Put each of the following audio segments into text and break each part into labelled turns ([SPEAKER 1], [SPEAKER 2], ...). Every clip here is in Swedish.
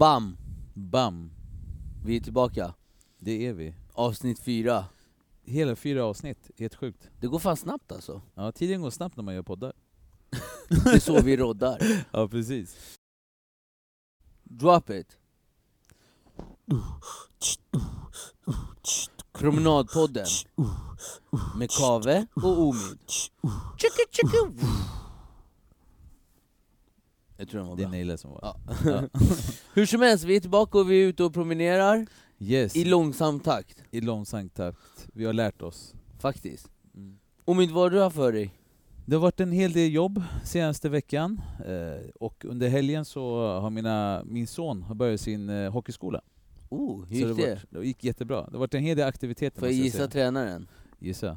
[SPEAKER 1] Bam!
[SPEAKER 2] Bam!
[SPEAKER 1] Vi är tillbaka.
[SPEAKER 2] Det är vi.
[SPEAKER 1] Avsnitt fyra.
[SPEAKER 2] Hela fyra avsnitt, helt sjukt.
[SPEAKER 1] Det går fan snabbt alltså.
[SPEAKER 2] Ja, tiden går snabbt när man gör poddar.
[SPEAKER 1] Det är så vi roddar.
[SPEAKER 2] Ja, precis.
[SPEAKER 1] Drop it. Promenadpodden. Med Kave och Omid. Jag tror den var
[SPEAKER 2] Det är
[SPEAKER 1] bra.
[SPEAKER 2] Neile som var.
[SPEAKER 1] Ja.
[SPEAKER 2] Ja.
[SPEAKER 1] Hur som helst, vi är tillbaka och vi är ute och promenerar
[SPEAKER 2] Yes,
[SPEAKER 1] i
[SPEAKER 2] i,
[SPEAKER 1] långsam takt.
[SPEAKER 2] långsam takt. Vi har lärt oss.
[SPEAKER 1] Faktiskt.
[SPEAKER 2] Mm.
[SPEAKER 1] Omid, vad har du haft för dig?
[SPEAKER 2] Det har varit en hel del jobb senaste veckan, eh, och under helgen så har mina, min son har börjat sin eh, hockeyskola.
[SPEAKER 1] Oh, hur
[SPEAKER 2] så
[SPEAKER 1] gick
[SPEAKER 2] det,
[SPEAKER 1] det?
[SPEAKER 2] Varit, det gick jättebra. Det har varit en hel del aktiviteter
[SPEAKER 1] Får jag
[SPEAKER 2] måste
[SPEAKER 1] gissa
[SPEAKER 2] säga.
[SPEAKER 1] tränaren?
[SPEAKER 2] Gissa.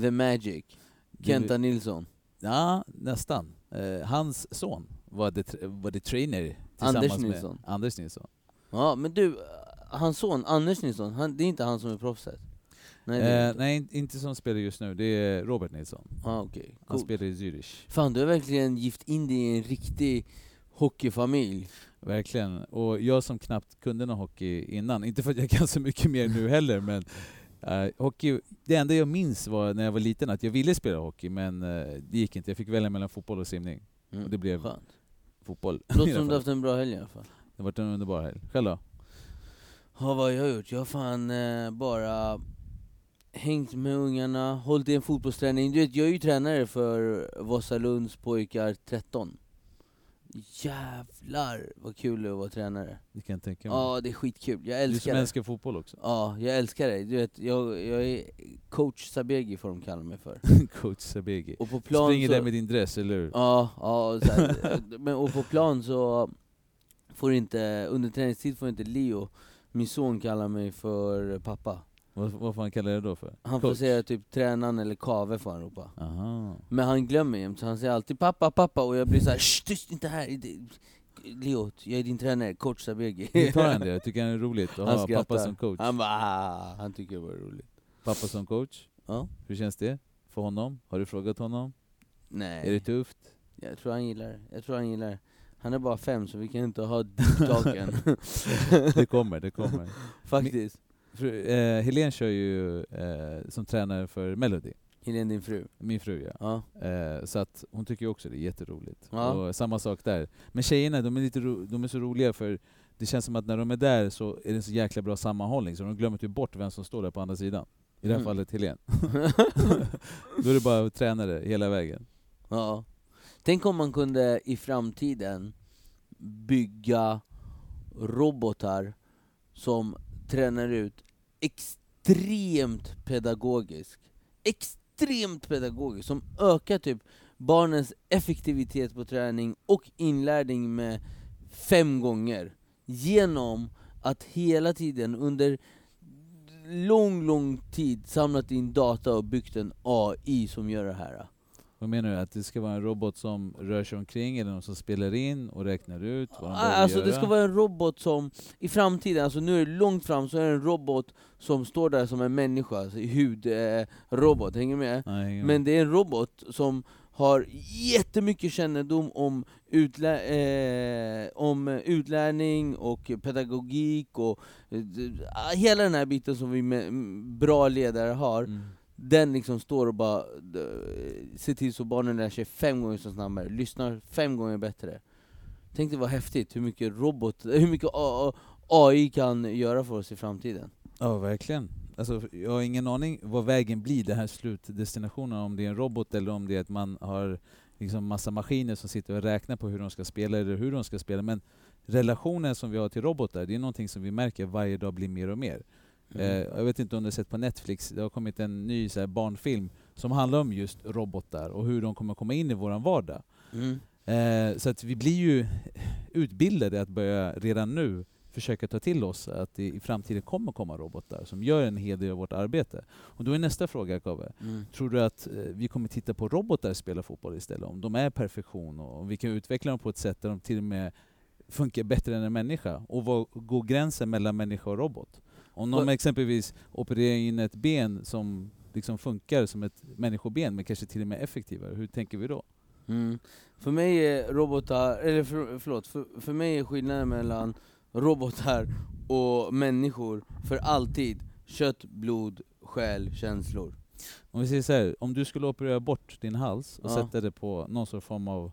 [SPEAKER 1] The Magic.
[SPEAKER 2] Du-
[SPEAKER 1] Kenta Nilsson.
[SPEAKER 2] Ja, nästan. Eh, hans son var det, var det trainer tillsammans
[SPEAKER 1] Anders
[SPEAKER 2] med
[SPEAKER 1] Nilsson.
[SPEAKER 2] Anders Nilsson.
[SPEAKER 1] Ja, men du, hans son Anders Nilsson, han, det är inte han som är proffset? Nej,
[SPEAKER 2] Eh,
[SPEAKER 1] inte.
[SPEAKER 2] nej, in- inte som spelar just nu. Det är Robert Nilsson.
[SPEAKER 1] Ah, okej.
[SPEAKER 2] Han
[SPEAKER 1] Coolt.
[SPEAKER 2] spelar i Zürich.
[SPEAKER 1] Fan, du har verkligen gift in dig i en riktig hockeyfamilj.
[SPEAKER 2] Verkligen. Och jag som knappt kunde någon hockey innan, inte för att jag kan så mycket mer nu heller, men eh, hockey, det enda jag minns var när jag var liten att jag ville spela hockey, men eh, det gick inte. Jag fick välja mellan fotboll och simning.
[SPEAKER 1] Mm.
[SPEAKER 2] Och det blev
[SPEAKER 1] Skönt.
[SPEAKER 2] Fotboll.
[SPEAKER 1] Låter som du haft en bra helg i alla fall.
[SPEAKER 2] Det har varit en underbar helg. Själv då?
[SPEAKER 1] Ja, vad har jag gjort? Jag har fan eh, bara hängt med ungarna, hållit i en fotbollsträning. Du vet, jag är ju tränare för Vasalunds pojkar 13. Jävlar vad kul det är att vara tränare.
[SPEAKER 2] Det kan jag tänka mig.
[SPEAKER 1] Ja, det är skitkul. Jag
[SPEAKER 2] du
[SPEAKER 1] älskar
[SPEAKER 2] som
[SPEAKER 1] det.
[SPEAKER 2] älskar fotboll också.
[SPEAKER 1] Ja, jag älskar det. Du vet, jag, jag är coach Sabegi får de kalla mig för.
[SPEAKER 2] Coach Sabegi.
[SPEAKER 1] Och på plan
[SPEAKER 2] Springer
[SPEAKER 1] så...
[SPEAKER 2] där med din dress, eller hur?
[SPEAKER 1] Ja, ja och, här, men, och på plan så får inte, under träningstid får inte Leo, min son, kalla mig för pappa.
[SPEAKER 2] Vad, vad får han kalla det då för?
[SPEAKER 1] Han får
[SPEAKER 2] Coach?
[SPEAKER 1] säga typ tränaren eller kave får han ropa.
[SPEAKER 2] Aha.
[SPEAKER 1] Men han glömmer jämt, så han säger alltid pappa, pappa, och jag blir såhär Shh, tyst inte här! Leo, jag är din tränare, coach Sabegi.
[SPEAKER 2] Hur tar han det? Jag tycker han är roligt att ha pappa som coach.
[SPEAKER 1] Han bara ah, han tycker det var roligt.
[SPEAKER 2] Pappa som coach,
[SPEAKER 1] Ja,
[SPEAKER 2] hur känns det för honom? Har du frågat honom?
[SPEAKER 1] nej.
[SPEAKER 2] Är det tufft?
[SPEAKER 1] Jag tror han gillar det. Jag tror han gillar det. Han är bara fem så vi kan inte ha deep talken.
[SPEAKER 2] Det kommer, det kommer.
[SPEAKER 1] Faktiskt.
[SPEAKER 2] Fru, eh, Helene kör ju eh, som tränare för Melody,
[SPEAKER 1] Helene din fru.
[SPEAKER 2] min fru ja.
[SPEAKER 1] Ja.
[SPEAKER 2] Eh, så att hon tycker också det är jätteroligt.
[SPEAKER 1] Ja.
[SPEAKER 2] Och samma sak där. Men tjejerna, de är, lite ro, de är så roliga för det känns som att när de är där så är det så jäkla bra sammanhållning, så de glömmer typ bort vem som står där på andra sidan. I det här
[SPEAKER 1] Mm.
[SPEAKER 2] fallet Helene. Då är det bara tränare hela vägen.
[SPEAKER 1] ja. Tänk om man kunde i framtiden bygga robotar som tränar ut extremt pedagogisk, Extremt pedagogisk som ökar typ barnens effektivitet på träning och inlärning med fem gånger. Genom att hela tiden under lång, lång tid samlat in data och byggt en AI som gör det här.
[SPEAKER 2] Vad menar du? Att det ska vara en robot som rör sig omkring, eller någon som spelar in och räknar ut vad de
[SPEAKER 1] Alltså
[SPEAKER 2] göra?
[SPEAKER 1] det ska vara en robot som, i framtiden, alltså nu är det långt fram, så är det en robot som står där som en människa, alltså hudrobot, eh, hänger med?
[SPEAKER 2] Nej, ingen
[SPEAKER 1] Men det är en robot som har jättemycket kännedom om, utlä eh, om utlärning och pedagogik och eh, d- hela den här biten som vi med bra ledare har.
[SPEAKER 2] Mm.
[SPEAKER 1] Den liksom står och bara ser till så barnen lär sig fem gånger så snabbare, lyssnar fem gånger bättre. Tänk dig vad häftigt, hur mycket robot, hur mycket AI kan göra för oss i framtiden.
[SPEAKER 2] Ja, verkligen. Alltså, jag har ingen aning vad vägen blir, den här slutdestinationen, om det är en robot eller om det är att man har liksom massa maskiner som sitter och räknar på hur de ska spela eller hur de ska spela. Men relationen som vi har till robotar, det är någonting som vi märker varje dag blir mer och mer.
[SPEAKER 1] Mm.
[SPEAKER 2] Jag vet inte om du har sett på Netflix, det har kommit en ny så barnfilm som handlar om just robotar och hur de kommer komma in i vår vardag.
[SPEAKER 1] Mm.
[SPEAKER 2] Eh, så att vi blir ju utbildade att börja redan nu försöka ta till oss att det i framtiden kommer komma robotar som gör en hel del av vårt arbete. Och då är nästa fråga Kave,
[SPEAKER 1] Mm.
[SPEAKER 2] tror du att eh, vi kommer titta på robotar spela fotboll istället? Om de är perfektion och om vi kan utveckla dem på ett sätt där de till och med funkar bättre än en människa? Och var går gränsen mellan människa och robot? Om någon exempelvis opererar in ett ben som liksom funkar som ett människoben men kanske till och med effektivare, hur tänker vi då?
[SPEAKER 1] Mm. För mig är robotar, eller för, förlåt, för, för mig är skillnaden mellan robotar och människor för alltid kött, blod, själ, känslor.
[SPEAKER 2] Om vi säger så här, om du skulle operera bort din hals och
[SPEAKER 1] Ja.
[SPEAKER 2] sätta det på någon sorts form av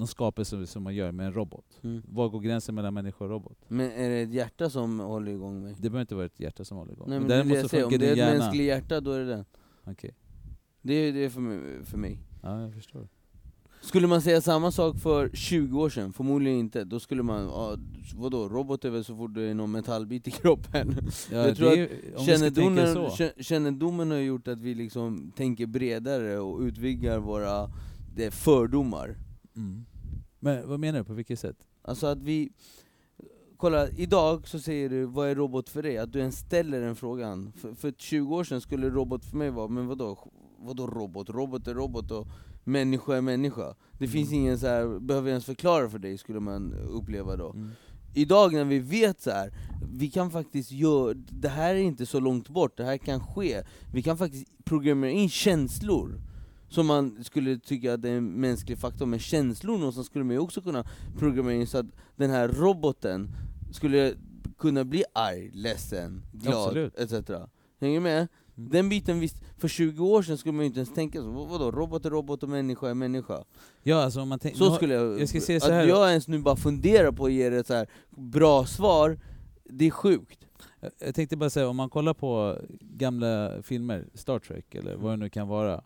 [SPEAKER 2] någon skapelse som man gör med en robot.
[SPEAKER 1] Mm.
[SPEAKER 2] Var går gränsen mellan människa och robot?
[SPEAKER 1] Men är det ett hjärta som håller igång mig?
[SPEAKER 2] Det behöver inte vara ett hjärta som håller igång.
[SPEAKER 1] Nej men det är det
[SPEAKER 2] däremot
[SPEAKER 1] jag säger, om det är ett
[SPEAKER 2] hjärna.
[SPEAKER 1] mänskligt hjärta då är det den.
[SPEAKER 2] Okej.
[SPEAKER 1] Det är det är för mig. För mig.
[SPEAKER 2] Ja, jag förstår.
[SPEAKER 1] Skulle man säga samma sak för 20 år sedan? Förmodligen inte. Då skulle man, ja, vadå, robot är väl så fort det är någon metallbit i kroppen?
[SPEAKER 2] Ja,
[SPEAKER 1] Jag tror
[SPEAKER 2] är, tänka
[SPEAKER 1] Kännedomen, kännedomen har gjort att vi liksom tänker bredare och utvidgar våra det, fördomar.
[SPEAKER 2] Mm. Men vad menar du, på vilket sätt?
[SPEAKER 1] Alltså att vi... Kolla, idag så säger du 'Vad är robot för dig?' Att du ens ställer den frågan. För, för 20 år sedan skulle robot för mig vara 'Men vadå, vadå robot? Robot är robot och människa är människa' Det
[SPEAKER 2] Mm.
[SPEAKER 1] finns ingen så här, behöver jag ens förklara för dig skulle man uppleva då.
[SPEAKER 2] Mm.
[SPEAKER 1] Idag när vi vet så här, vi kan faktiskt göra, det här är inte så långt bort, det här kan ske. Vi kan faktiskt programmera in känslor. Som man skulle tycka att det är en mänsklig faktor, men känslor någonstans skulle man ju också kunna programmera in så att den här roboten skulle kunna bli arg, ledsen, glad,
[SPEAKER 2] Absolut.
[SPEAKER 1] etc. Hänger med?
[SPEAKER 2] Mm.
[SPEAKER 1] Den biten visst, för 20 år sedan skulle man ju inte ens tänka så, Vad- vadå, robot är robot och människa är människa?
[SPEAKER 2] Ja, alltså om man.
[SPEAKER 1] Så skulle jag...
[SPEAKER 2] jag ska säga så
[SPEAKER 1] att
[SPEAKER 2] här-
[SPEAKER 1] jag ens nu bara funderar på att ge det ett så här bra svar, det är sjukt.
[SPEAKER 2] Jag tänkte bara säga, om man kollar på gamla filmer, Star Trek eller vad det nu kan vara,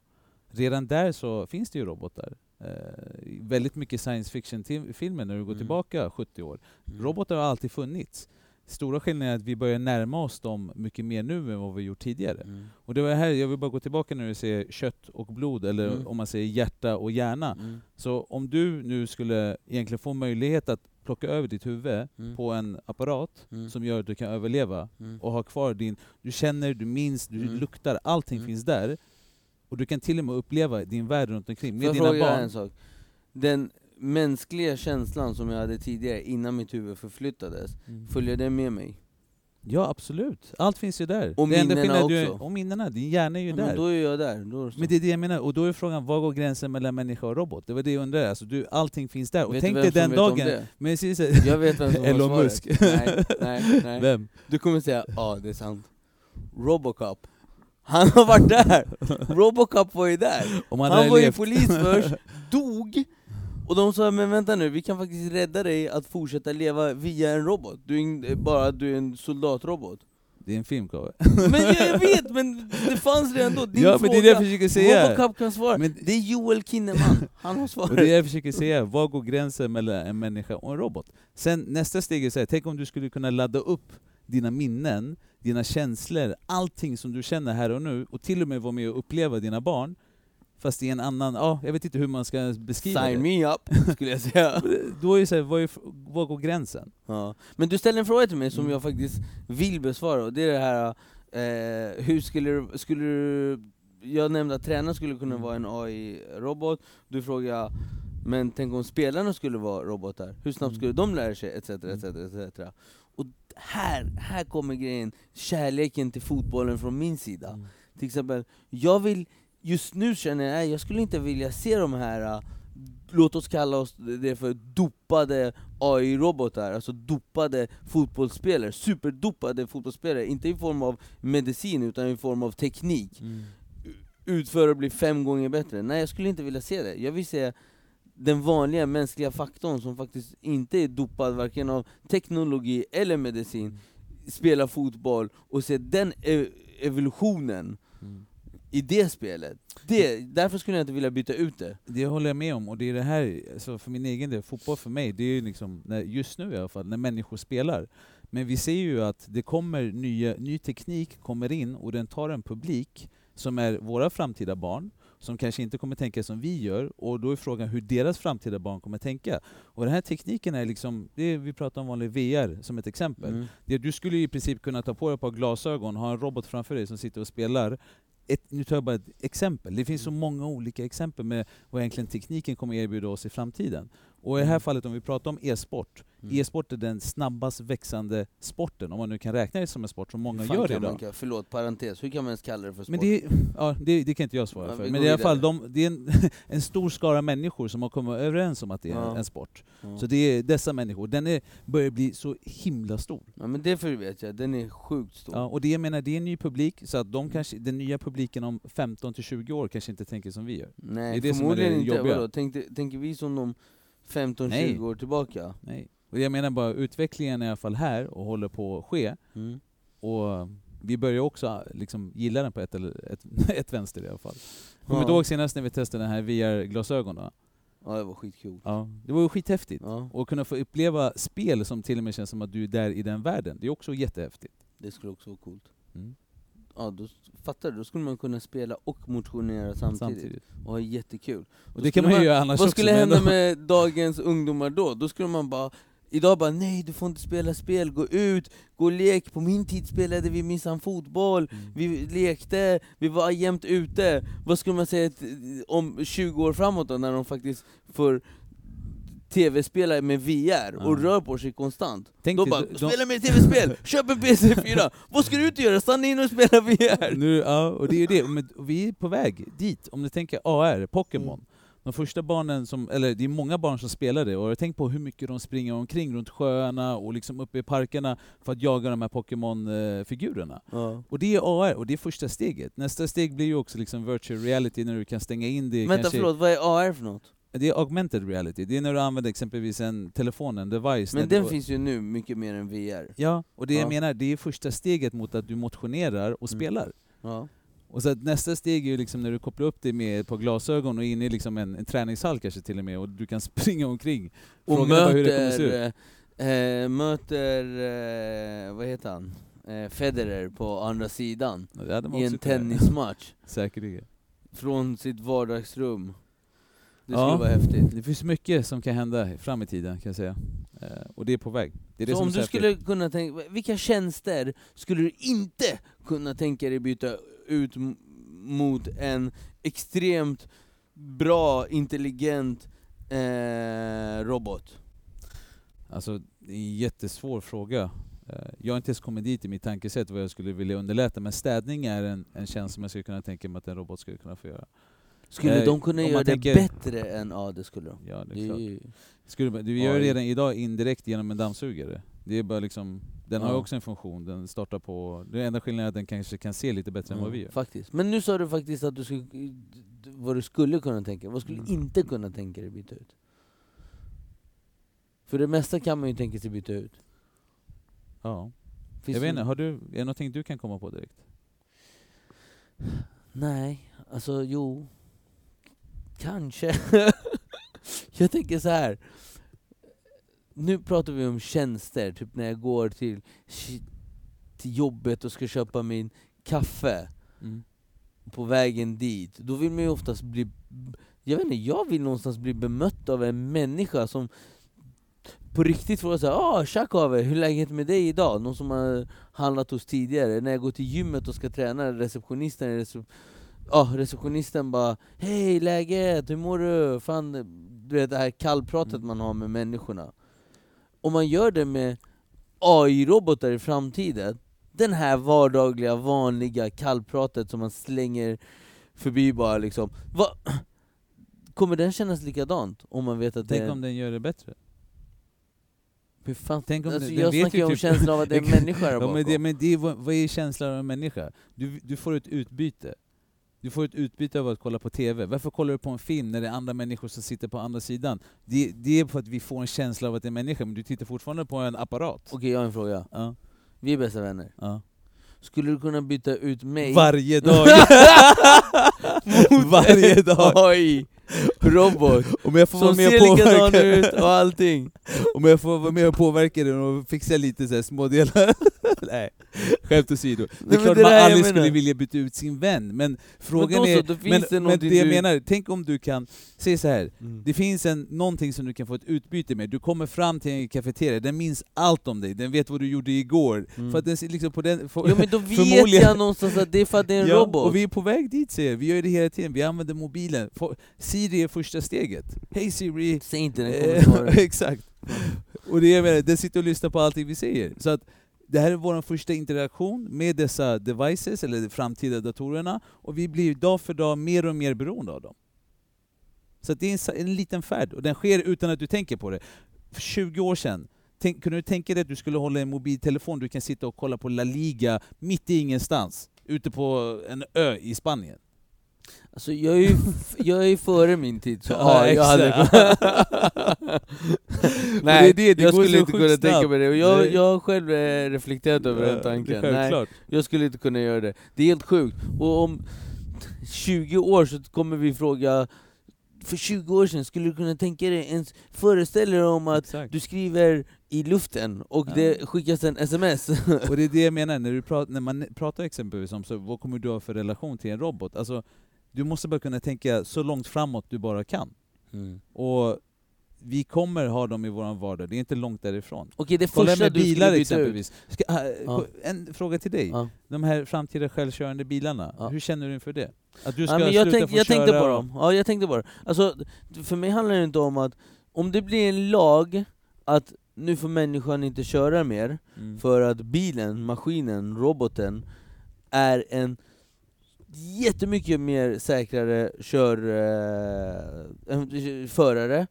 [SPEAKER 2] redan där så finns det ju robotar. Eh, väldigt mycket science fiction-filmer när du går
[SPEAKER 1] Mm.
[SPEAKER 2] tillbaka 70 år. Robotar har alltid funnits. Stora skillnaden är att vi börjar närma oss dem mycket mer nu än vad vi gjort tidigare.
[SPEAKER 1] Mm.
[SPEAKER 2] Och det var här, jag vill bara gå tillbaka när du säger kött och blod, eller
[SPEAKER 1] Mm.
[SPEAKER 2] om man säger hjärta och hjärna.
[SPEAKER 1] Mm.
[SPEAKER 2] Så om du nu skulle egentligen få möjlighet att plocka över ditt huvud
[SPEAKER 1] Mm.
[SPEAKER 2] på en apparat
[SPEAKER 1] Mm.
[SPEAKER 2] som gör att du kan överleva,
[SPEAKER 1] Mm.
[SPEAKER 2] och ha kvar din... Du känner, du minns, du
[SPEAKER 1] Mm.
[SPEAKER 2] luktar, allting
[SPEAKER 1] Mm.
[SPEAKER 2] finns där. Och du kan till och med uppleva din värld runt omkring
[SPEAKER 1] Får
[SPEAKER 2] med
[SPEAKER 1] jag
[SPEAKER 2] dina
[SPEAKER 1] fråga
[SPEAKER 2] barn.
[SPEAKER 1] en sak? Den mänskliga känslan som jag hade tidigare, innan mitt huvud förflyttades,
[SPEAKER 2] Mm.
[SPEAKER 1] följer den med mig?
[SPEAKER 2] Ja, absolut. Allt finns ju där.
[SPEAKER 1] Och
[SPEAKER 2] Det
[SPEAKER 1] minnena
[SPEAKER 2] är du-
[SPEAKER 1] också.
[SPEAKER 2] Och minnena, din hjärna är ju
[SPEAKER 1] Ja,
[SPEAKER 2] där.
[SPEAKER 1] men då är jag där. Är så.
[SPEAKER 2] Men det är det jag menar, och då är frågan, var går gränsen mellan människa och robot? Det var det jag undrade, alltså, du, allting finns där. Och
[SPEAKER 1] Vet
[SPEAKER 2] tänk dig den dagen... Men så här-
[SPEAKER 1] Jag vet vem som
[SPEAKER 2] Elon. Musk.
[SPEAKER 1] Nej, nej, nej.
[SPEAKER 2] Vem?
[SPEAKER 1] Du kommer säga ja, det är sant. Robocop. Han har varit där! Robocop var ju där!
[SPEAKER 2] Han,
[SPEAKER 1] var ju polis först, dog, och de sa men vänta nu, vi kan faktiskt rädda dig att fortsätta leva via en robot. Du är bara du är en soldatrobot.
[SPEAKER 2] Det är en film, Kave.
[SPEAKER 1] Men jag, jag vet, men det fanns redan då. Din
[SPEAKER 2] Ja, men det är det jag säga.
[SPEAKER 1] Robocop kan svara.
[SPEAKER 2] Men-
[SPEAKER 1] Det är Joel Kinnaman, han har
[SPEAKER 2] Och det är
[SPEAKER 1] svaret.
[SPEAKER 2] det jag försöker säga, var går gränsen mellan en människa och en robot? Sen nästa steg är så här, tänk om du skulle kunna ladda upp dina minnen, dina känslor, allting som du känner här och nu, och till och med vara med och uppleva dina barn, fast i en annan, ja, jag vet inte hur man ska beskriva
[SPEAKER 1] Sign
[SPEAKER 2] det.
[SPEAKER 1] me up, skulle jag säga.
[SPEAKER 2] Då är det så här, var, är, var går gränsen?
[SPEAKER 1] Ja. Men du ställde en fråga till mig som
[SPEAKER 2] Mm.
[SPEAKER 1] jag faktiskt vill besvara, och det är det här, eh, hur skulle skulle du, jag nämnde att tränaren skulle kunna
[SPEAKER 2] Mm.
[SPEAKER 1] vara en AI-robot, du frågade men tänk om spelarna skulle vara robotar, hur snabbt
[SPEAKER 2] Mm.
[SPEAKER 1] skulle de lära sig? Etc, etc, etc. Här, här kommer grejen, kärleken till fotbollen från min sida.
[SPEAKER 2] Mm.
[SPEAKER 1] Till exempel, jag vill, just nu känner jag, jag skulle inte vilja se de här, äh, låt oss kalla oss det för dopade AI-robotar, alltså dopade fotbollsspelare, superdopade fotbollsspelare, inte i form av medicin utan i form av teknik. Utföra och bli fem gånger bättre. Nej, jag skulle inte vilja se det. Jag vill se den vanliga mänskliga faktorn som faktiskt inte är dopad varken av teknologi eller medicin, spela fotboll och se den ev evolutionen
[SPEAKER 2] Mm.
[SPEAKER 1] i det spelet. Det, därför skulle jag inte vilja byta ut det.
[SPEAKER 2] Det håller jag med om, och det är det här, alltså för min egen del, fotboll för mig, det är ju liksom, när, just nu i alla fall, när människor spelar. Men vi ser ju att det kommer nya, ny teknik kommer in och den tar en publik som är våra framtida barn, som kanske inte kommer tänka som vi gör, och då är frågan hur deras framtida barn kommer tänka. Och den här tekniken är liksom, är, vi pratar om vanlig VR som ett exempel.
[SPEAKER 1] Mm.
[SPEAKER 2] Det, du skulle i princip kunna ta på dig ett par glasögon, ha en robot framför dig som sitter och spelar. Ett, nu tar jag bara ett exempel. Det finns så många olika exempel med vad egentligen tekniken kommer erbjuda oss i framtiden. Och i det här
[SPEAKER 1] Mm.
[SPEAKER 2] fallet, om vi pratar om e-sport,
[SPEAKER 1] Mm.
[SPEAKER 2] e-sport är den snabbast växande sporten, om man nu kan räkna det som en sport som många gör
[SPEAKER 1] man
[SPEAKER 2] idag.
[SPEAKER 1] ka- Förlåt, parentes. Hur kan man ens kalla det för sport?
[SPEAKER 2] Men det, ja, det, det kan inte jag svara
[SPEAKER 1] Ja,
[SPEAKER 2] för. Men i alla fall, de, det är en, en stor skara människor som har kommit överens om att det är
[SPEAKER 1] Ja.
[SPEAKER 2] en sport.
[SPEAKER 1] ja.
[SPEAKER 2] Så det är dessa människor, den är, börjar bli så himla stor.
[SPEAKER 1] ja, men det för vet jag, den är sjukt stor.
[SPEAKER 2] Ja, och det jag menar, det är en ny publik, så att de kanske, den nya publiken om 15-20 år kanske inte tänker som vi gör.
[SPEAKER 1] Nej,
[SPEAKER 2] Det är det som är
[SPEAKER 1] förmodligen
[SPEAKER 2] det
[SPEAKER 1] inte. Vadå, tänkte, tänker vi som de 15-20
[SPEAKER 2] Nej.
[SPEAKER 1] år tillbaka?
[SPEAKER 2] Nej. Och jag menar bara, utvecklingen är i alla fall här och håller på att ske,
[SPEAKER 1] Mm.
[SPEAKER 2] och vi börjar också liksom gilla den på ett, eller ett, ett vänster i alla fall. Kommer
[SPEAKER 1] Ja.
[SPEAKER 2] du ihåg senast när vi testade den här VR-glasögonen?
[SPEAKER 1] Ja, det var skitkul.
[SPEAKER 2] Ja. Det var ju skithäftigt.
[SPEAKER 1] Ja,
[SPEAKER 2] Och kunna få uppleva spel som till och med känns som att du är där i den världen, det är också jättehäftigt.
[SPEAKER 1] det skulle också vara coolt.
[SPEAKER 2] Mm.
[SPEAKER 1] Ja, då, fattar du? Då skulle man kunna spela och motionera samtidigt.
[SPEAKER 2] Samtidigt.
[SPEAKER 1] Och ha jättekul.
[SPEAKER 2] Och
[SPEAKER 1] Då
[SPEAKER 2] det kan man ju göra annars
[SPEAKER 1] Vad skulle hända med dagens ungdomar då? Då skulle man bara Idag bara nej, du får inte spela spel, gå ut, gå och lek. På min tid spelade vi minsann fotboll,
[SPEAKER 2] Mm.
[SPEAKER 1] vi lekte, vi var jämt ute. Vad skulle man säga om 20 år framåt då, när de faktiskt får tv-spela med VR och
[SPEAKER 2] Ja.
[SPEAKER 1] rör på sig konstant?
[SPEAKER 2] Tänk dig,
[SPEAKER 1] bara,
[SPEAKER 2] de- de-
[SPEAKER 1] spela mer tv-spel, köp en PC4! Vad ska du ut och göra? Stanna in och spela VR!
[SPEAKER 2] Nu, ja, och det är ju det, men vi är på väg dit. Om du tänker AR, Pokémon.
[SPEAKER 1] Mm.
[SPEAKER 2] De första barnen som, eller det är många barn som spelar det, och jag tänk på hur mycket de springer omkring runt sjöarna och liksom uppe i parkerna för att jaga de här Pokémon-figurerna.
[SPEAKER 1] Ja.
[SPEAKER 2] Och det är AR, och det är första steget. Nästa steg blir ju också liksom virtual reality när du kan stänga in det
[SPEAKER 1] Vänta
[SPEAKER 2] kanske...
[SPEAKER 1] förlåt, vad är AR för något?
[SPEAKER 2] Det är augmented reality, det är när du använder exempelvis en telefon, en device.
[SPEAKER 1] Men den finns ju nu mycket mer än VR.
[SPEAKER 2] Ja, och det
[SPEAKER 1] Ja.
[SPEAKER 2] jag menar, det är första steget mot att du motionerar och
[SPEAKER 1] Mm.
[SPEAKER 2] spelar.
[SPEAKER 1] Ja.
[SPEAKER 2] Och så nästa steg är ju liksom när du kopplar upp det med ett par glasögon och in i liksom en, en träningshall kanske till och med, och du kan springa omkring.
[SPEAKER 1] Och
[SPEAKER 2] Frågan bara hur det kommer se ut.
[SPEAKER 1] möter, eh, möter eh, vad heter han? Eh, Federer på andra sidan
[SPEAKER 2] Ja,
[SPEAKER 1] i en tennismatch
[SPEAKER 2] Säkerligen.
[SPEAKER 1] från sitt vardagsrum. Det skulle
[SPEAKER 2] Ja.
[SPEAKER 1] vara häftigt.
[SPEAKER 2] Det finns mycket som kan hända fram i tiden kan jag säga. Eh, och det är på väg. Det är det
[SPEAKER 1] Så
[SPEAKER 2] som
[SPEAKER 1] om du
[SPEAKER 2] häftigt.
[SPEAKER 1] skulle kunna tänka, vilka tjänster skulle du inte kunna tänka dig byta ut mot en extremt bra, intelligent eh, robot?
[SPEAKER 2] Alltså, det är en jättesvår fråga. Eh, Jag har inte ens kommit dit i mitt tankesätt vad jag skulle vilja underlätta, men städning är en, en tjänst som jag skulle kunna tänka mig att en robot skulle kunna få göra.
[SPEAKER 1] Skulle
[SPEAKER 2] Eh,
[SPEAKER 1] de kunna göra det
[SPEAKER 2] tänker-
[SPEAKER 1] bättre än, ja det skulle de.
[SPEAKER 2] Ja, det är klart.
[SPEAKER 1] ju-
[SPEAKER 2] Skulle, du gör det redan idag indirekt genom en dammsugare. Det är bara liksom, den har
[SPEAKER 1] Ja.
[SPEAKER 2] också en funktion, den startar på... Det enda skillnaden är att den kanske kan se lite bättre än vad vi gör.
[SPEAKER 1] Faktiskt. Men nu sa du faktiskt att du skulle, vad du skulle kunna tänka Vad skulle du
[SPEAKER 2] Mm.
[SPEAKER 1] inte kunna tänka dig byta ut? För det mesta kan man ju tänka sig byta ut.
[SPEAKER 2] Ja.
[SPEAKER 1] Finns
[SPEAKER 2] jag vet inte, har du, är det någonting du kan komma på direkt?
[SPEAKER 1] Nej, alltså jo. Kanske. jag tänker så här. Nu pratar vi om tjänster, typ när jag går till, till jobbet och ska köpa min kaffe på vägen dit. Då vill man ju oftast bli... Jag vet inte, jag vill någonstans bli bemött av en människa som på riktigt frågar såhär ah, tja Kave, hur är läget med dig idag?” Någon som har handlat hos tidigare. När jag går till gymmet och ska träna, receptionisten är recep Ja, receptionisten bara Hej läget, hur mår du? Fan, du vet det här kallpratet
[SPEAKER 2] Mm.
[SPEAKER 1] man har med människorna Om man gör det med AI-robotar i framtiden Den här vardagliga, vanliga kallpratet som man slänger förbi bara liksom Va? Kommer den kännas likadant? Om man vet att det
[SPEAKER 2] Tänk
[SPEAKER 1] är...
[SPEAKER 2] om den gör det bättre?
[SPEAKER 1] Hur fan?
[SPEAKER 2] Tänk om
[SPEAKER 1] alltså,
[SPEAKER 2] den- den
[SPEAKER 1] jag
[SPEAKER 2] vet
[SPEAKER 1] snackar
[SPEAKER 2] ju
[SPEAKER 1] om
[SPEAKER 2] typ-
[SPEAKER 1] känslan av att det är en människa där
[SPEAKER 2] Ja,
[SPEAKER 1] bakom
[SPEAKER 2] men det, men det är, vad, vad är känslan av en människa? Du, du får ett utbyte. Du får ett utbyte av att kolla på TV. Varför kollar du på en film när det är andra människor som sitter på andra sidan? Det, det är för att vi får en känsla av att det är en människa, men du tittar fortfarande på en apparat.
[SPEAKER 1] Okej, jag har en fråga.
[SPEAKER 2] Ja,
[SPEAKER 1] Vi är bästa vänner.
[SPEAKER 2] ja.
[SPEAKER 1] Skulle du kunna byta ut mig
[SPEAKER 2] Varje dag! Varje dag!
[SPEAKER 1] Robot
[SPEAKER 2] Om jag får vara
[SPEAKER 1] som
[SPEAKER 2] med
[SPEAKER 1] ser likadan ut och allting?
[SPEAKER 2] Om jag får vara med och påverka den och fixa lite så här små delar Nej, skämt åsido. Det är
[SPEAKER 1] men
[SPEAKER 2] klart
[SPEAKER 1] det
[SPEAKER 2] man aldrig skulle vilja byta ut sin vän, men frågan
[SPEAKER 1] då så,
[SPEAKER 2] är...
[SPEAKER 1] då finns
[SPEAKER 2] men,
[SPEAKER 1] det
[SPEAKER 2] men det jag
[SPEAKER 1] du-
[SPEAKER 2] menar, tänk om du kan... Säg så här.
[SPEAKER 1] Mm.
[SPEAKER 2] Det finns en, någonting som du kan få ett utbyte med. Du kommer fram till en kafeteria, den minns allt om dig, den vet vad du gjorde igår.
[SPEAKER 1] Mm.
[SPEAKER 2] För att den ser liksom på den... För,
[SPEAKER 1] Jo men då vet jag någonstans att det är för att det är en
[SPEAKER 2] Ja,
[SPEAKER 1] robot.
[SPEAKER 2] och vi är på väg dit säger jag. Vi gör det hela tiden, vi använder mobilen. Siri är första steget. Hej Siri!
[SPEAKER 1] Säg inte den
[SPEAKER 2] Eh. Exakt. Och det är, menar, den sitter och lyssnar på allting vi säger. Så att det här är vår första interaktion med dessa devices, eller de framtida datorerna, och vi blir dag för dag mer och mer beroende av dem. Så att det är en, en liten färd, och den sker utan att du tänker på det. För 20 år sedan, tänk, kunde du tänka dig att du skulle hålla en mobiltelefon, du kan sitta och kolla på La Liga mitt i ingenstans, ute på en ö i Spanien?
[SPEAKER 1] Alltså jag är ju, jag är före min tid, så
[SPEAKER 2] Ja,
[SPEAKER 1] ja, jag hade. Nej,
[SPEAKER 2] det är det, det
[SPEAKER 1] jag skulle inte kunna tänka
[SPEAKER 2] snabbt.
[SPEAKER 1] mig det, och jag,
[SPEAKER 2] Nej.
[SPEAKER 1] jag har själv eh, reflekterat över den tanken. Nej, jag skulle inte kunna göra det. Det är helt sjukt. Och om 20 år så kommer vi fråga, för 20 år sedan, skulle du kunna tänka dig, ens föreställa dig om att
[SPEAKER 2] Exakt.
[SPEAKER 1] du skriver i luften och
[SPEAKER 2] Ja.
[SPEAKER 1] det skickas en sms?
[SPEAKER 2] Och det är det jag menar, när, du pratar, när man pratar exempelvis om så, vad kommer du ha för relation till en robot? Alltså, du måste bara kunna tänka så långt framåt du bara kan.
[SPEAKER 1] Mm.
[SPEAKER 2] Och vi kommer ha dem i vår vardag, det är inte långt därifrån.
[SPEAKER 1] Okej, det
[SPEAKER 2] Kolla
[SPEAKER 1] första
[SPEAKER 2] med
[SPEAKER 1] du
[SPEAKER 2] bilar
[SPEAKER 1] ut.
[SPEAKER 2] exempelvis. Ska, äh,
[SPEAKER 1] Ja.
[SPEAKER 2] En fråga till dig.
[SPEAKER 1] Ja.
[SPEAKER 2] De här framtida självkörande bilarna,
[SPEAKER 1] Ja.
[SPEAKER 2] hur känner du inför det? Att du ska
[SPEAKER 1] Ja, jag,
[SPEAKER 2] sluta få
[SPEAKER 1] jag tänkte
[SPEAKER 2] köra
[SPEAKER 1] på
[SPEAKER 2] och-
[SPEAKER 1] dem. Ja, jag tänkte på. Alltså, för mig handlar det inte om att, om det blir en lag att nu får människan inte köra mer,
[SPEAKER 2] Mm.
[SPEAKER 1] för att bilen, maskinen, roboten är en jättemycket mer säkrare kör, eh, förare,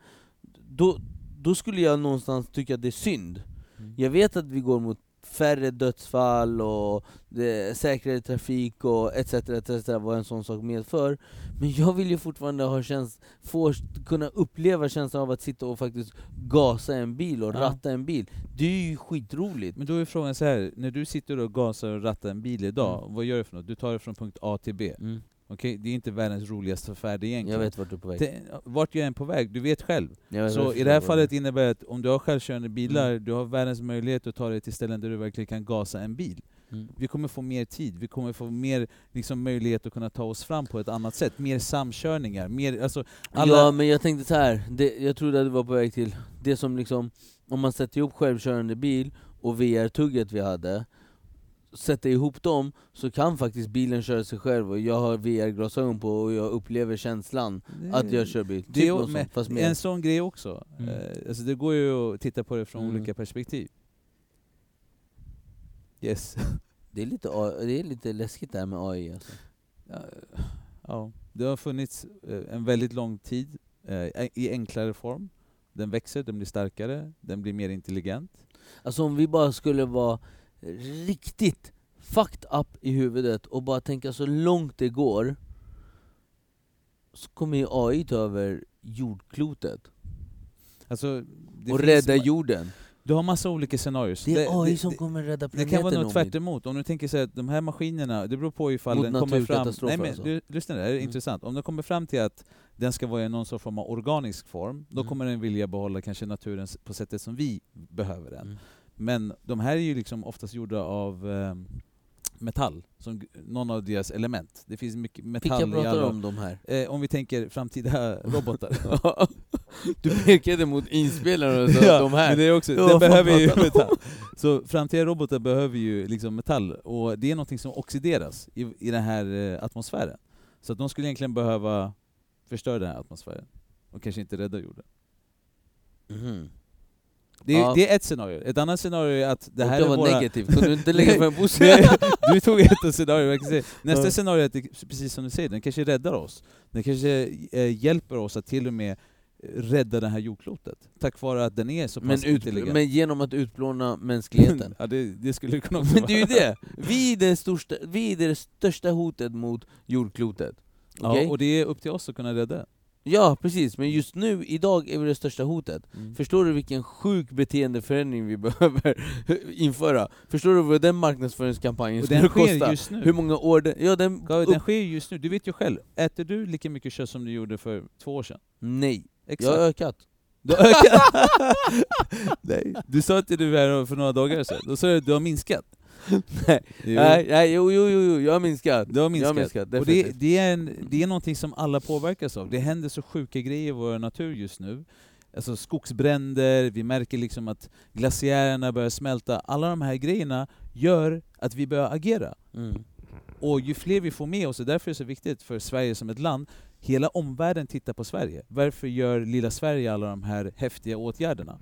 [SPEAKER 1] då, då skulle jag någonstans tycka att det är synd.
[SPEAKER 2] Mm.
[SPEAKER 1] Jag vet att vi går mot färre dödsfall och det, säkrare trafik och etc, etc vad en sån sak medför. Men jag vill ju fortfarande ha käns få kunna uppleva känslan av att sitta och faktiskt gasa en bil och
[SPEAKER 2] Ja.
[SPEAKER 1] ratta en bil. Det är ju skitroligt.
[SPEAKER 2] Men då är frågan så här, när du sitter och gasar och rattar en bil idag, vad gör du för något? Du tar det från punkt A till B.
[SPEAKER 1] Mm.
[SPEAKER 2] Okej? Det är inte världens roligaste färd egentligen.
[SPEAKER 1] Jag vet vart du är på väg.
[SPEAKER 2] Te- Vart jag än på väg, du vet själv.
[SPEAKER 1] Vet
[SPEAKER 2] Så i det här
[SPEAKER 1] är
[SPEAKER 2] fallet innebär det att om du har självkörande bilar,
[SPEAKER 1] Mm.
[SPEAKER 2] du har världens möjlighet att ta dig till ställen där du verkligen kan gasa en bil.
[SPEAKER 1] Mm.
[SPEAKER 2] Vi kommer få mer tid, vi kommer få mer liksom, möjlighet att kunna ta oss fram på ett annat sätt. Mer samkörningar, mer... Alltså, alla...
[SPEAKER 1] Ja men jag tänkte så här. Det, jag trodde att du var på väg till det som liksom, om man sätter ihop självkörande bil och VR-tugget vi hade, sätter ihop dem så kan faktiskt bilen köra sig själv och jag har VR-glasögon på och jag upplever känslan att jag kör bil.
[SPEAKER 2] Det
[SPEAKER 1] Typ
[SPEAKER 2] är,
[SPEAKER 1] något
[SPEAKER 2] men,
[SPEAKER 1] sånt,
[SPEAKER 2] en sån grej också.
[SPEAKER 1] Mm.
[SPEAKER 2] Eh, alltså det går ju att titta på det från
[SPEAKER 1] Mm.
[SPEAKER 2] olika perspektiv. Yes.
[SPEAKER 1] Det är, lite, det är lite läskigt det här med AI alltså.
[SPEAKER 2] Ja, ja, det har funnits eh, en väldigt lång tid eh, i enklare form. Den växer, den blir starkare, den blir mer intelligent.
[SPEAKER 1] Alltså om vi bara skulle vara riktigt fucked up i huvudet och bara tänka så långt det går, så kommer ju AI ta över jordklotet
[SPEAKER 2] Alltså, det
[SPEAKER 1] och rädda jorden.
[SPEAKER 2] Du har massa olika scenarier.
[SPEAKER 1] Det är AI
[SPEAKER 2] det,
[SPEAKER 1] som
[SPEAKER 2] det,
[SPEAKER 1] kommer rädda
[SPEAKER 2] det
[SPEAKER 1] planeten
[SPEAKER 2] kan vara något tvärt emot. Om du tänker sig att de här maskinerna, det beror på ifall
[SPEAKER 1] Mot
[SPEAKER 2] den kommer fram... Nej men
[SPEAKER 1] alltså.
[SPEAKER 2] du, lyssna, det här är
[SPEAKER 1] Mm.
[SPEAKER 2] intressant. Om den kommer fram till att den ska vara i någon form av organisk form, då
[SPEAKER 1] Mm.
[SPEAKER 2] kommer den vilja behålla kanske naturen på sättet som vi behöver den.
[SPEAKER 1] Mm.
[SPEAKER 2] Men de här är ju liksom oftast gjorda av eh, metall, som någon av deras element. Det finns mycket metall
[SPEAKER 1] jag
[SPEAKER 2] i
[SPEAKER 1] prata
[SPEAKER 2] alla...
[SPEAKER 1] om de här?
[SPEAKER 2] Eh, om vi tänker framtida robotar.
[SPEAKER 1] du pekade mot inspelaren och sa
[SPEAKER 2] Ja,
[SPEAKER 1] de här.
[SPEAKER 2] Men det är också, den behöver ju
[SPEAKER 1] pratar
[SPEAKER 2] metall. Så framtida robotar behöver ju liksom metall, och det är något som oxideras i, i den här eh, atmosfären. Så att de skulle egentligen behöva förstöra den här atmosfären, och kanske inte rädda jorden.
[SPEAKER 1] Mhm.
[SPEAKER 2] Det är,
[SPEAKER 1] Ja.
[SPEAKER 2] det är ett scenario. Ett annat scenario är att det här
[SPEAKER 1] det
[SPEAKER 2] är
[SPEAKER 1] var
[SPEAKER 2] våra...
[SPEAKER 1] negativt, kunde du inte lägga fram en positiv?
[SPEAKER 2] Du tog ett scenario. Nästa scenario är att det, precis som du säger, den kanske räddar oss. Den kanske eh, hjälper oss att till och med eh, rädda det här jordklotet. Tack vare att den är så
[SPEAKER 1] Men,
[SPEAKER 2] pass
[SPEAKER 1] ut,
[SPEAKER 2] intelligent.
[SPEAKER 1] men genom att utplåna mänskligheten.
[SPEAKER 2] ja, det, det skulle kunna också
[SPEAKER 1] Men det är ju
[SPEAKER 2] vara.
[SPEAKER 1] det! Vi är det, största, vi är det största hotet mot jordklotet. Okej?
[SPEAKER 2] Ja, och det är upp till oss att kunna rädda.
[SPEAKER 1] Ja, precis, men just nu, idag, är vi det största hotet.
[SPEAKER 2] Mm.
[SPEAKER 1] Förstår du vilken sjuk beteendeförändring vi behöver införa? Förstår du vad den marknadsföringskampanjen skulle kosta?
[SPEAKER 2] just nu.
[SPEAKER 1] Hur många år den... Ja, den... Upp-
[SPEAKER 2] den sker ju just nu. Du vet ju själv. Äter du lika mycket kött som du gjorde för två år sedan?
[SPEAKER 1] Nej,
[SPEAKER 2] Exakt.
[SPEAKER 1] jag har ökat.
[SPEAKER 2] Du har ökat. Nej. Du sa till du här för några dagar sedan, då sa du att du har minskat.
[SPEAKER 1] nej,
[SPEAKER 2] Jo.
[SPEAKER 1] nej, nej, jo, jo, jo, jag har minskat.
[SPEAKER 2] Det har minskat.
[SPEAKER 1] Jag har minskat
[SPEAKER 2] och det, det, är en, det är någonting som alla påverkas av. Det händer så sjuka grejer i vår natur just nu. Alltså skogsbränder, vi märker liksom att glaciärerna börjar smälta. Alla de här grejerna gör att vi börjar agera.
[SPEAKER 1] Mm.
[SPEAKER 2] Och ju fler vi får med oss, och därför är det så viktigt för Sverige som ett land, hela omvärlden tittar på Sverige. Varför gör lilla Sverige alla de här häftiga åtgärderna?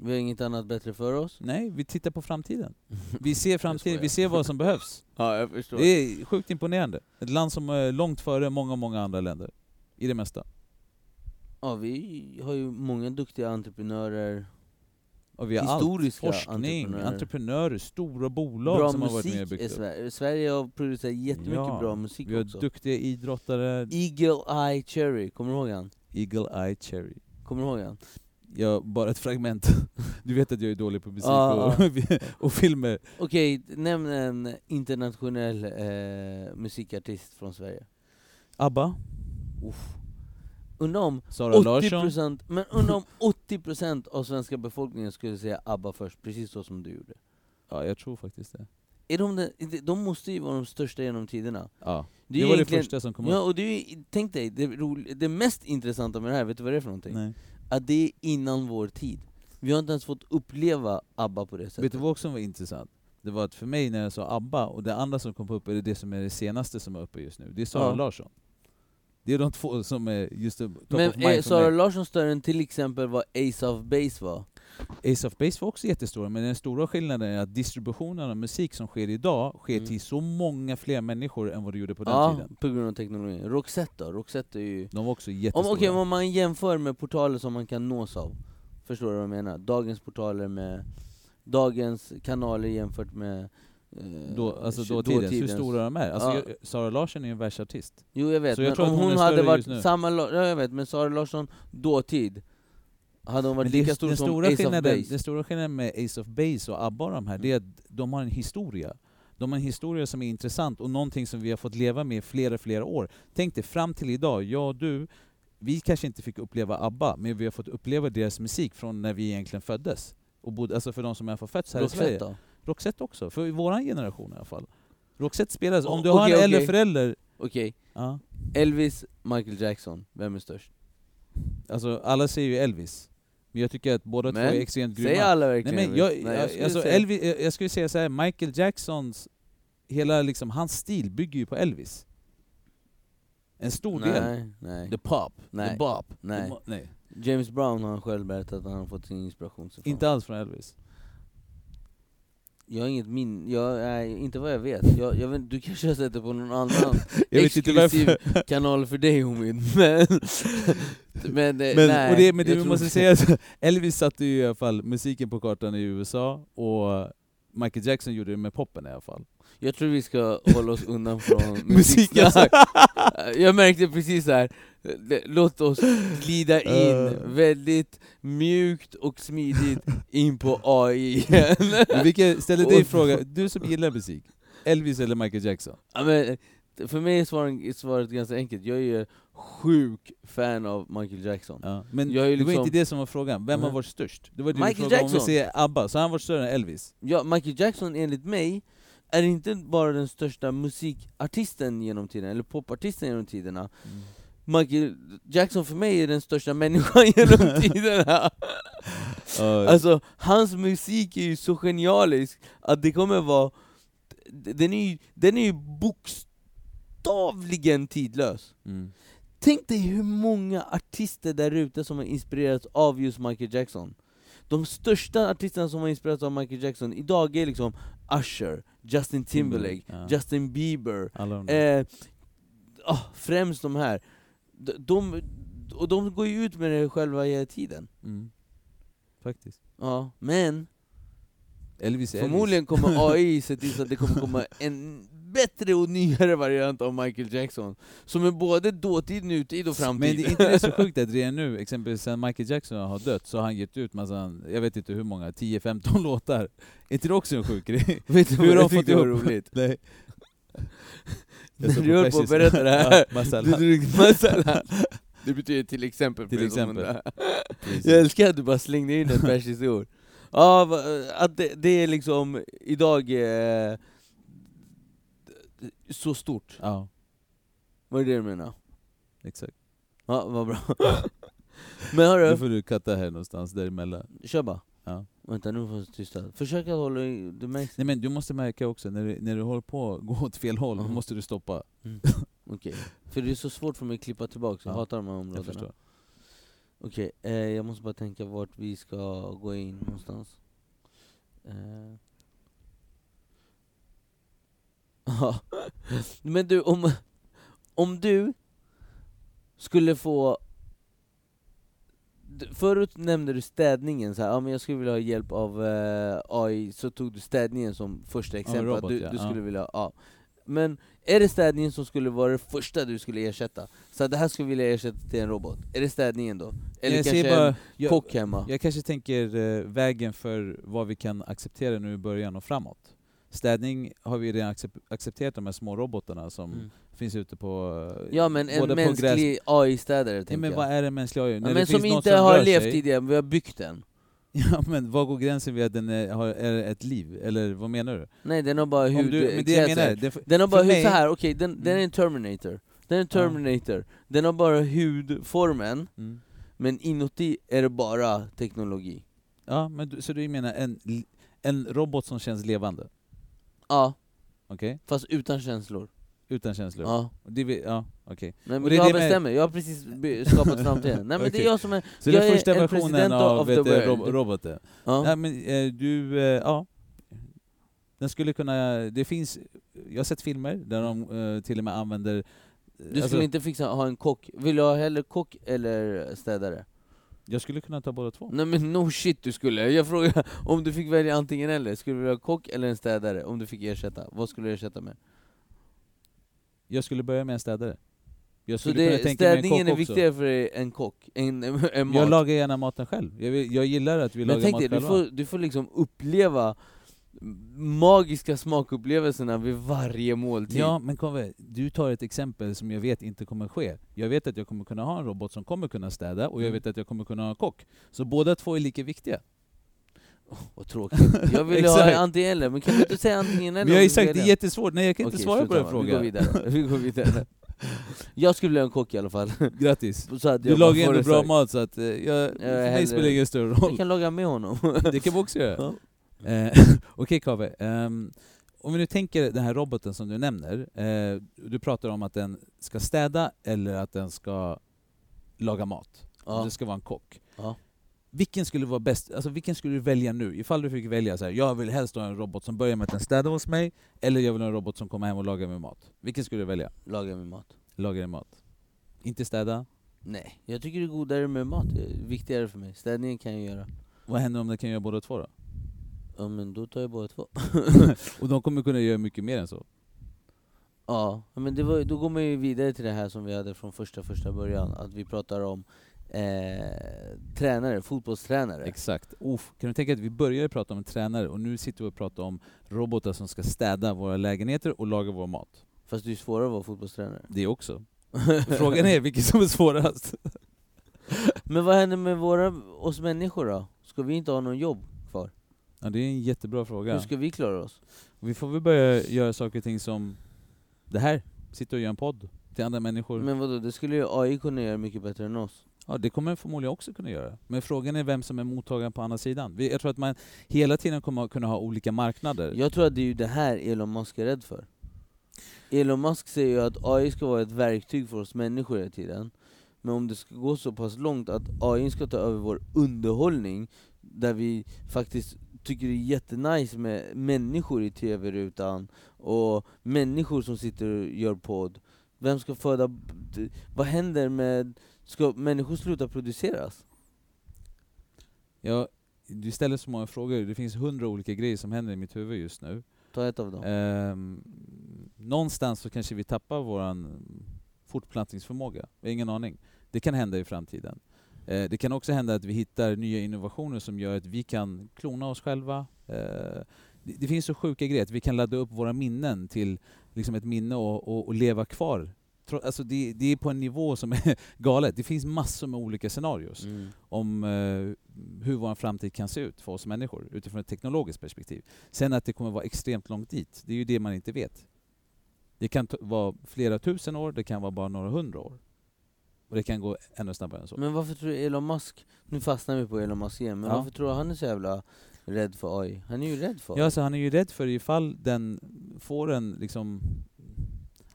[SPEAKER 1] Vi har inget annat bättre för oss.
[SPEAKER 2] Nej, vi tittar på framtiden. Vi ser framtiden, vi ser vad som behövs.
[SPEAKER 1] Ja, jag förstår.
[SPEAKER 2] Det är sjukt imponerande. Ett land som är långt före många, många andra länder. I det mesta.
[SPEAKER 1] Ja, vi har ju många duktiga entreprenörer,
[SPEAKER 2] Och vi har allt.
[SPEAKER 1] historiska
[SPEAKER 2] Forskning,
[SPEAKER 1] entreprenörer.
[SPEAKER 2] entreprenörer, stora bolag
[SPEAKER 1] Bra
[SPEAKER 2] som har varit med och byggt upp.
[SPEAKER 1] Sverige. Sverige har producerat jättemycket
[SPEAKER 2] Ja,
[SPEAKER 1] bra musik
[SPEAKER 2] Vi har
[SPEAKER 1] också.
[SPEAKER 2] duktiga idrottare,
[SPEAKER 1] Eagle Eye Cherry, kommer du ihåg han?
[SPEAKER 2] Eagle Eye Cherry.
[SPEAKER 1] Kommer du ihåg han?
[SPEAKER 2] Ja, bara ett fragment. Du vet att jag är dålig på musik
[SPEAKER 1] Ja,
[SPEAKER 2] och, och filmer.
[SPEAKER 1] Okej, nämn en internationell eh, musikartist från Sverige.
[SPEAKER 2] ABBA,
[SPEAKER 1] Uff. Undrar om
[SPEAKER 2] Sara Larsson.
[SPEAKER 1] 80%, men undrar om 80% av svenska befolkningen skulle säga ABBA först, precis så som du gjorde.
[SPEAKER 2] Ja, jag tror faktiskt det.
[SPEAKER 1] Är de, de, de måste ju vara de största genom tiderna.
[SPEAKER 2] Ja.
[SPEAKER 1] Det
[SPEAKER 2] Det, var det första som kom
[SPEAKER 1] Ja,
[SPEAKER 2] upp.
[SPEAKER 1] och det är, tänk dig, det, ro- det mest intressanta med det här, vet du vad det är för någonting?
[SPEAKER 2] Nej.
[SPEAKER 1] Att det är innan vår tid. Vi har inte ens fått uppleva ABBA på det sättet.
[SPEAKER 2] Vet du vad också var intressant? Det var att för mig när jag sa ABBA, och det andra som kom upp är det som är det senaste som är uppe just nu. Det är Sara
[SPEAKER 1] Ja.
[SPEAKER 2] Larsson. Det är de två som är just top
[SPEAKER 1] Men
[SPEAKER 2] of
[SPEAKER 1] är
[SPEAKER 2] mind för
[SPEAKER 1] Sara. Larsson större än till exempel vad Ace of Base var?
[SPEAKER 2] Ace of Base var också jättestora, men den stora skillnaden är att distributionen av musik som sker idag sker
[SPEAKER 1] Mm.
[SPEAKER 2] till så många fler människor än vad det gjorde på den
[SPEAKER 1] Ja,
[SPEAKER 2] tiden.
[SPEAKER 1] på grund av teknologin. Roxette då? Roxette är ju...
[SPEAKER 2] De var också
[SPEAKER 1] Om,
[SPEAKER 2] jättestora.
[SPEAKER 1] okej, om man jämför med portaler som man kan nås av, förstår du vad jag menar? Dagens portaler med dagens kanaler jämfört med eh,
[SPEAKER 2] Då, alltså dåtidens, hur stora de är. Alltså,
[SPEAKER 1] Ja.
[SPEAKER 2] jag, Sara Larsson är en världsartist.
[SPEAKER 1] Jo jag vet,
[SPEAKER 2] Så jag
[SPEAKER 1] men
[SPEAKER 2] tror
[SPEAKER 1] om
[SPEAKER 2] hon
[SPEAKER 1] hon, hade varit samma, ja, jag vet, men Sara Larsson dåtid, hade hon varit lika stor
[SPEAKER 2] den,
[SPEAKER 1] som
[SPEAKER 2] stora
[SPEAKER 1] Ace of Base?
[SPEAKER 2] den stora skillnaden med Ace of Base och ABBA och de här, det är att de har en historia. De har en historia som är intressant och någonting som vi har fått leva med i flera, flera år. Tänk dig, fram till idag, jag och du, vi kanske inte fick uppleva ABBA, men vi har fått uppleva deras musik från när vi egentligen föddes. Och bodde, alltså för de som har fötts här i Sverige.
[SPEAKER 1] Roxette då?
[SPEAKER 2] Roxette också, för vår generation i alla fall. Roxette spelas, om du har
[SPEAKER 1] okej,
[SPEAKER 2] en äldre
[SPEAKER 1] okej.
[SPEAKER 2] förälder,
[SPEAKER 1] Okej,
[SPEAKER 2] ja,
[SPEAKER 1] Elvis, Michael Jackson, vem är störst?
[SPEAKER 2] alltså alla säger ju Elvis. Men jag tycker att båda två
[SPEAKER 1] Men,
[SPEAKER 2] är extremt grymma.
[SPEAKER 1] Säger alla
[SPEAKER 2] Nej,
[SPEAKER 1] verkligen
[SPEAKER 2] men jag?
[SPEAKER 1] Nej,
[SPEAKER 2] jag,
[SPEAKER 1] skulle
[SPEAKER 2] alltså
[SPEAKER 1] säga-
[SPEAKER 2] Elvis, jag, jag skulle säga så här, Michael Jacksons, hela liksom, hans stil bygger ju på Elvis. En stor del.
[SPEAKER 1] Nej, nej,
[SPEAKER 2] The pop,
[SPEAKER 1] Nej.
[SPEAKER 2] the bop.
[SPEAKER 1] Nej.
[SPEAKER 2] The nej.
[SPEAKER 1] James Brown har själv berättat att han fått sin inspiration ifrån.
[SPEAKER 2] Inte alls från Elvis.
[SPEAKER 1] Jag har inget min, jag, nej, inte vad jag vet. Jag, jag vet. Du kanske har sett det på någon annan exklusiv kanal för dig Omid, men... men, eh,
[SPEAKER 2] Men,
[SPEAKER 1] nej,
[SPEAKER 2] och det, men det vi måste säga, Elvis satte ju i alla fall musiken på kartan i USA, och Michael Jackson gjorde det med poppen i alla fall.
[SPEAKER 1] Jag tror vi ska hålla oss undan från musiksnack. jag märkte precis så här. eh, låt oss glida in
[SPEAKER 2] Uh.
[SPEAKER 1] väldigt mjukt och smidigt in på AI igen.
[SPEAKER 2] Vilka, ställer dig fråga, du som gillar musik, Elvis eller Michael Jackson?
[SPEAKER 1] Ja, men, för mig är svaret, svaret ganska enkelt, jag är ju sjuk fan av Michael Jackson.
[SPEAKER 2] Ja. Men
[SPEAKER 1] Jag är ju
[SPEAKER 2] det var
[SPEAKER 1] liksom-
[SPEAKER 2] inte det som var frågan, vem har
[SPEAKER 1] Nej.
[SPEAKER 2] varit störst? Det var det
[SPEAKER 1] Michael
[SPEAKER 2] du frågade om vi
[SPEAKER 1] Jackson.
[SPEAKER 2] säger ABBA, så han varit större än Elvis?
[SPEAKER 1] Ja, Michael Jackson enligt mig är inte bara den största musikartisten genom tiden, eller popartisten genom tiderna. Michael Jackson för mig är den största människan genom tiderna.
[SPEAKER 2] Ja,
[SPEAKER 1] Alltså, hans musik är ju så genialisk att det kommer vara... Den är ju, den är ju bokstavligen tidlös.
[SPEAKER 2] mm.
[SPEAKER 1] Tänk dig hur många artister där ute som har inspirerats av just Michael Jackson. De största artisterna som har inspirerats av Michael Jackson idag är liksom Usher, Justin Timberlake,
[SPEAKER 2] Ja.
[SPEAKER 1] Justin Bieber, eh, ah, främst de här. De, de, och de går ju ut med det själva hela tiden.
[SPEAKER 2] Mm. Faktiskt.
[SPEAKER 1] Ja, men
[SPEAKER 2] Elvis
[SPEAKER 1] förmodligen kommer AI se till så att det kommer komma en bättre och nyare variant av Michael Jackson. Som är både dåtid, nutid och framtid.
[SPEAKER 2] Men det är inte det så sjukt att redan nu, exempelvis sen Michael Jackson har dött, så har han gett ut massa, jag vet inte hur många, 10-15 låtar. Är inte det också en sjuk grej?
[SPEAKER 1] Vet du
[SPEAKER 2] Hur
[SPEAKER 1] vad
[SPEAKER 2] har
[SPEAKER 1] jag tyckte var roligt?
[SPEAKER 2] Nej.
[SPEAKER 1] När du höll på att berätta det här,
[SPEAKER 2] Ja,
[SPEAKER 1] du
[SPEAKER 2] masala.
[SPEAKER 1] drog masala. Det betyder till exempel.
[SPEAKER 2] Till exempel.
[SPEAKER 1] Jag älskar att du bara slängde in ett persiskt ord. Ja, att det, det är liksom idag eh, så stort.
[SPEAKER 2] Ja,
[SPEAKER 1] Vad är det du menar?
[SPEAKER 2] exakt.
[SPEAKER 1] Ja, vad bra. Men
[SPEAKER 2] Nu
[SPEAKER 1] hörru,
[SPEAKER 2] får du katta här någonstans däremellan.
[SPEAKER 1] kör bara.
[SPEAKER 2] Ja.
[SPEAKER 1] Vänta nu får jag tysta. Försök att hålla i, det märks.
[SPEAKER 2] Nej men du måste märka också, när du, när du håller på att gå åt fel håll, då
[SPEAKER 1] Mhm.
[SPEAKER 2] måste du stoppa.
[SPEAKER 1] Okej. För det är så svårt för mig att klippa tillbaka, jag
[SPEAKER 2] Ja,
[SPEAKER 1] hatar de här
[SPEAKER 2] Jag
[SPEAKER 1] områdena.
[SPEAKER 2] förstår.
[SPEAKER 1] Okej, eh, jag måste bara tänka vart vi ska gå in någonstans. Eh. Ja. Men du, om, om du skulle få... Förut nämnde du städningen, så här, ja, men jag skulle vilja ha hjälp av eh, AI, så tog du städningen som första exempel.
[SPEAKER 2] robot,
[SPEAKER 1] du,
[SPEAKER 2] ja.
[SPEAKER 1] du skulle vilja, ja. Men är det städningen som skulle vara det första du skulle ersätta? Så det här skulle vilja ersätta till en robot? Är det städningen då? Eller
[SPEAKER 2] jag
[SPEAKER 1] kanske
[SPEAKER 2] bara,
[SPEAKER 1] en
[SPEAKER 2] jag,
[SPEAKER 1] kock hemma?
[SPEAKER 2] jag kanske tänker eh, vägen för vad vi kan acceptera nu i början och framåt. Städning har vi redan accep- accepterat, de här små robotarna som
[SPEAKER 1] Mm.
[SPEAKER 2] finns ute på...
[SPEAKER 1] Ja men en mänsklig AI-städare tänker
[SPEAKER 2] men
[SPEAKER 1] jag.
[SPEAKER 2] vad är det mänskliga AI?
[SPEAKER 1] ja,
[SPEAKER 2] När
[SPEAKER 1] men som inte har levt
[SPEAKER 2] sig-
[SPEAKER 1] tidigare, vi har byggt den.
[SPEAKER 2] Ja men vad går gränsen vid att den är, har, är ett liv? Eller vad menar du?
[SPEAKER 1] Nej den har bara hud,
[SPEAKER 2] du men det jag menar, det,
[SPEAKER 1] Den har bara
[SPEAKER 2] för
[SPEAKER 1] hud
[SPEAKER 2] mig-
[SPEAKER 1] så här. okej den, den är
[SPEAKER 2] Mm.
[SPEAKER 1] en Terminator. Den är en Terminator. Den har bara hudformen,
[SPEAKER 2] mm.
[SPEAKER 1] men inuti är det bara teknologi.
[SPEAKER 2] Ja, men du, så du menar en, en robot som känns levande?
[SPEAKER 1] Ja,
[SPEAKER 2] Okej?
[SPEAKER 1] fast utan känslor.
[SPEAKER 2] Utan känslor?
[SPEAKER 1] Ja.
[SPEAKER 2] Och Det, vi- ja, okej.
[SPEAKER 1] Nej,
[SPEAKER 2] Och
[SPEAKER 1] men
[SPEAKER 2] det är
[SPEAKER 1] jag
[SPEAKER 2] det med-
[SPEAKER 1] bestämmer, jag har precis skapat framtiden. Nej men det
[SPEAKER 2] Okej.
[SPEAKER 1] är jag som är...
[SPEAKER 2] Så
[SPEAKER 1] Jag
[SPEAKER 2] det
[SPEAKER 1] är
[SPEAKER 2] första
[SPEAKER 1] en
[SPEAKER 2] versionen
[SPEAKER 1] president
[SPEAKER 2] av
[SPEAKER 1] of
[SPEAKER 2] vet,
[SPEAKER 1] the
[SPEAKER 2] du,
[SPEAKER 1] world.
[SPEAKER 2] rob roboten?
[SPEAKER 1] Ja.
[SPEAKER 2] Nej men eh, du, eh, ja. Den skulle kunna, det finns, jag har sett filmer där de eh, till och med använder...
[SPEAKER 1] Du
[SPEAKER 2] alltså,
[SPEAKER 1] skulle inte fixa ha en kock, vill du ha hellre kock eller städare?
[SPEAKER 2] Jag skulle kunna ta båda två.
[SPEAKER 1] Nej men no shit du skulle, jag frågar om du fick välja antingen eller, skulle du vilja ha kock eller en städare? Om du fick ersätta, vad skulle du ersätta med?
[SPEAKER 2] Jag skulle börja med en städare. Jag
[SPEAKER 1] Så
[SPEAKER 2] skulle kunna
[SPEAKER 1] det,
[SPEAKER 2] tänka mig en
[SPEAKER 1] städningen är
[SPEAKER 2] också.
[SPEAKER 1] viktigare för dig än kock, en, en mat?
[SPEAKER 2] Jag lagar gärna maten själv. Jag, vill, jag gillar att vi
[SPEAKER 1] men
[SPEAKER 2] lagar
[SPEAKER 1] tänk
[SPEAKER 2] mat
[SPEAKER 1] dig, du
[SPEAKER 2] själva.
[SPEAKER 1] får, du får liksom uppleva magiska smakupplevelserna vid varje måltid.
[SPEAKER 2] Ja, men Kove, du tar ett exempel som jag vet inte kommer ske. Jag vet att jag kommer kunna ha en robot som kommer kunna städa, och jag
[SPEAKER 1] Mm.
[SPEAKER 2] vet att jag kommer kunna ha en kock. Så båda två är lika viktiga.
[SPEAKER 1] Vad tråkigt. Jag vill ha antingen eller, men kan du inte säga antingen eller?
[SPEAKER 2] Men jag har sagt, det är jättesvårt. Nej, jag kan inte
[SPEAKER 1] Okej,
[SPEAKER 2] svara på den
[SPEAKER 1] samma. Vi går
[SPEAKER 2] frågan.
[SPEAKER 1] vidare. Vi går vidare. Jag skulle ha en kock i alla fall.
[SPEAKER 2] Grattis. Du
[SPEAKER 1] jag
[SPEAKER 2] lagar ändå bra
[SPEAKER 1] sagt.
[SPEAKER 2] mat, så att, eh, jag, för mig spelar det ingen större
[SPEAKER 1] Jag
[SPEAKER 2] roll.
[SPEAKER 1] kan laga med honom.
[SPEAKER 2] Det kan vi också göra.
[SPEAKER 1] Ja.
[SPEAKER 2] Eh, Okej Kave, ehm, om vi nu tänker den här roboten som du nämner, eh, du pratar om att den ska städa eller att den ska laga mat.
[SPEAKER 1] Ja.
[SPEAKER 2] Det ska vara en kock.
[SPEAKER 1] Ja.
[SPEAKER 2] Vilken skulle vara bäst, alltså vilken skulle du välja nu? Ifall du fick välja så här, jag vill helst ha en robot som börjar med att den städar hos mig, eller jag vill ha en robot som kommer hem och lagar min mat. Vilken skulle du välja?
[SPEAKER 1] Laga med mat.
[SPEAKER 2] Laga din mat. Inte städa?
[SPEAKER 1] Nej, jag tycker det är godare med mat. Det är viktigare för mig. Städningen kan jag göra.
[SPEAKER 2] Vad händer om den kan göra båda två då?
[SPEAKER 1] Ja men då tar jag båda två.
[SPEAKER 2] Och de kommer kunna göra mycket mer än så.
[SPEAKER 1] Ja, men det var, då går man ju vidare till det här som vi hade från första första början. Att vi pratar om eh, tränare, fotbollstränare.
[SPEAKER 2] Exakt. Uff, kan du tänka att vi började prata om en tränare och nu sitter vi och pratar om robotar som ska städa våra lägenheter och laga vår mat.
[SPEAKER 1] Fast det är svårare att vara fotbollstränare.
[SPEAKER 2] Det också. Frågan är vilket som är svårast.
[SPEAKER 1] Men vad händer med våra, oss människor då? Ska vi inte ha någon jobb?
[SPEAKER 2] Ja, det är en jättebra fråga.
[SPEAKER 1] Hur ska vi klara oss?
[SPEAKER 2] Vi får väl börja göra saker och ting som det här. Sitta och göra en podd till andra människor.
[SPEAKER 1] Men vadå, det skulle ju AI kunna göra mycket bättre än oss.
[SPEAKER 2] Ja, det kommer förmodligen också kunna göra. Men frågan är vem som är mottagaren på andra sidan. Jag tror att man hela tiden kommer kunna ha olika marknader.
[SPEAKER 1] Jag tror att det är ju det här Elon Musk är rädd för. Elon Musk säger ju att AI ska vara ett verktyg för oss människor hela tiden. Men om det ska gå så pass långt att AI ska ta över vår underhållning, där vi faktiskt tycker det är jättenice med människor i tv-rutan, och människor som sitter och gör podd. Vem ska föda... Vad händer med... Ska människor sluta produceras?
[SPEAKER 2] Ja, du ställer så många frågor. Det finns hundra olika grejer som händer i mitt huvud just nu.
[SPEAKER 1] Ta ett av dem.
[SPEAKER 2] Ehm, någonstans så kanske vi tappar vår fortplantningsförmåga. Jag har ingen aning. Det kan hända i framtiden. Eh, det kan också hända att vi hittar nya innovationer som gör att vi kan klona oss själva. Eh, det, finns så sjuka grejer, att vi kan ladda upp våra minnen till liksom ett minne och, och, och leva kvar alltså det, det är på en nivå som är galet. Det finns massor med olika scenarios
[SPEAKER 1] Mm.
[SPEAKER 2] om eh, hur vår framtid kan se ut för oss människor utifrån ett teknologiskt perspektiv. Sen att det kommer vara extremt långt dit, det är ju det man inte vet. Det kan vara flera tusen år, det kan vara bara några hundra år. Och det kan gå ännu snabbare än så.
[SPEAKER 1] Men varför tror du Elon Musk, nu fastnar vi på Elon Musk igen, men
[SPEAKER 2] Ja.
[SPEAKER 1] varför tror du han är så jävla rädd för AI? Han är ju rädd för AI.
[SPEAKER 2] Ja, alltså han är ju rädd för ifall den får en liksom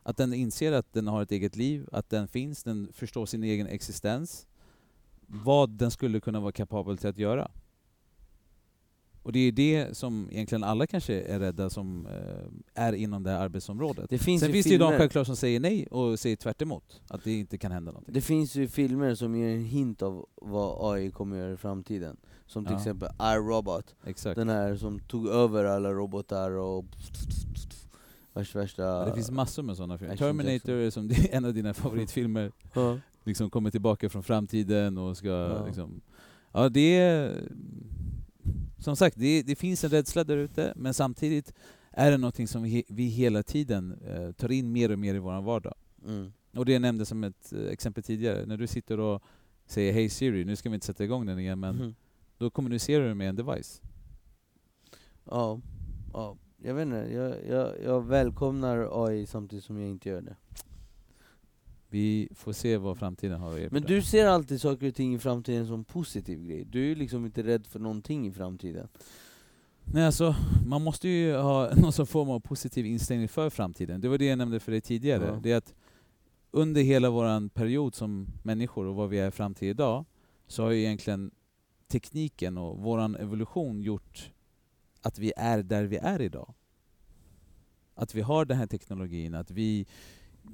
[SPEAKER 2] att den inser att den har ett eget liv, att den finns, den förstår sin egen existens. Vad den skulle kunna vara kapabel till att göra. Och det är det som egentligen alla kanske är rädda som eh, är inom det här arbetsområdet.
[SPEAKER 1] det finns
[SPEAKER 2] Sen
[SPEAKER 1] ju
[SPEAKER 2] finns det ju de
[SPEAKER 1] filmer,
[SPEAKER 2] självklart som säger nej och säger tvärt emot, att det inte kan hända någonting.
[SPEAKER 1] det finns ju filmer som ger en hint av vad AI kommer göra i framtiden. Som till
[SPEAKER 2] Ja.
[SPEAKER 1] exempel iRobot,
[SPEAKER 2] Exakt.
[SPEAKER 1] den här som tog över alla robotar och värsta värsta...
[SPEAKER 2] Ja, det finns massor med sådana filmer. Terminator är som är en av dina favoritfilmer.
[SPEAKER 1] Ja.
[SPEAKER 2] liksom kommer tillbaka från framtiden och ska
[SPEAKER 1] Ja.
[SPEAKER 2] liksom... Ja, det är... Som sagt, det, det finns en rädsla där ute, men samtidigt är det någonting som vi, vi hela tiden eh, tar in mer och mer i vår vardag.
[SPEAKER 1] Mm.
[SPEAKER 2] Och det jag nämnde som ett eh, exempel tidigare, när du sitter och säger Hej Siri, nu ska vi inte sätta igång den igen, men
[SPEAKER 1] Mhm.
[SPEAKER 2] då kommunicerar du med en device.
[SPEAKER 1] Ja, ja, jag vet inte, jag, jag, jag välkomnar AI samtidigt som jag inte gör det.
[SPEAKER 2] Vi får se vad framtiden har att erbjuda.
[SPEAKER 1] Men du ser alltid saker och ting i framtiden som positiv grej. Du är liksom inte rädd för någonting i framtiden.
[SPEAKER 2] Nej, alltså, man måste ju ha någon form av positiv inställning för framtiden. Det var det jag nämnde för dig tidigare.
[SPEAKER 1] Ja.
[SPEAKER 2] Det är att under hela vår period som människor och vad vi är fram till idag, så har ju egentligen tekniken och vår evolution gjort att vi är där vi är idag. Att vi har den här teknologin, att vi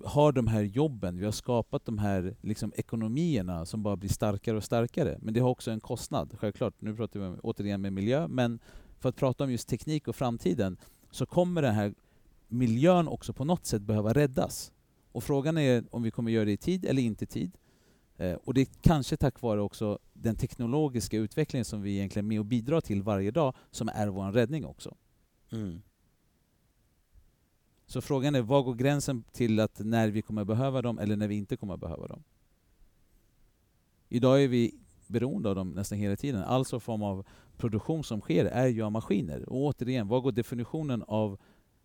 [SPEAKER 2] har de här jobben, vi har skapat de här liksom, ekonomierna som bara blir starkare och starkare. Men det har också en kostnad, självklart. Nu pratar vi om, återigen med miljö, men för att prata om just teknik och framtiden så kommer den här miljön också på något sätt behöva räddas. Och frågan är om vi kommer göra det i tid eller inte i tid. Eh, och det är kanske tack vare också den teknologiska utvecklingen som vi egentligen är med och bidrar till varje dag, som är vår räddning också.
[SPEAKER 1] Mm.
[SPEAKER 2] Så frågan är, var går gränsen till att när vi kommer behöva dem eller när vi inte kommer behöva dem? Idag är vi beroende av dem nästan hela tiden. Alltså form av produktion som sker är ju av maskiner. Och återigen, vad går definitionen av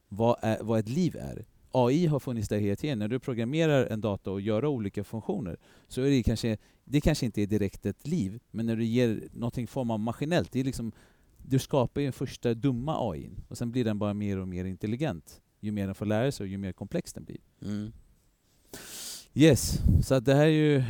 [SPEAKER 2] vad, är, vad ett liv är? AI har funnits där hela tiden. När du programmerar en dator och gör olika funktioner så är det kanske, det kanske inte är direkt ett liv, men när du ger någonting form av maskinellt, det är liksom, du skapar ju en första dumma AI och sen blir den bara mer och mer intelligent ju mer den får lära sig och ju mer komplex den blir.
[SPEAKER 1] Mm.
[SPEAKER 2] Yes, så det här är ju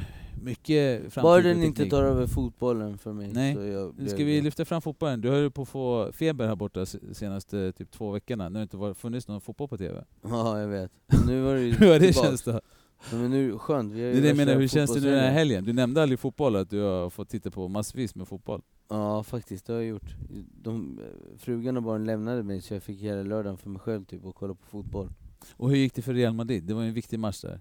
[SPEAKER 2] mycket
[SPEAKER 1] Bara den inte tar över fotbollen för mig.
[SPEAKER 2] Nej. Nu ska vi lyfta fram fotbollen. Du höll på att få feber här borta se- senaste typ två veckorna. Nu har det inte funnits någon fotboll på TV.
[SPEAKER 1] Ja, jag vet. Nu var det ju
[SPEAKER 2] Hur har det känns då?
[SPEAKER 1] Ja, Men nu, skönt. Vi har
[SPEAKER 2] Det
[SPEAKER 1] ju
[SPEAKER 2] är det jag menar, hur känns det nu den här helgen? Du nämnde aldrig fotboll, att du har fått titta på massvis med fotboll.
[SPEAKER 1] Ja faktiskt, det har jag gjort. De, frugan och barnen lämnade mig så jag fick hela lördagen för mig själv typ och kolla på fotboll.
[SPEAKER 2] Och hur gick det för Real Madrid? Det var ju en viktig match där.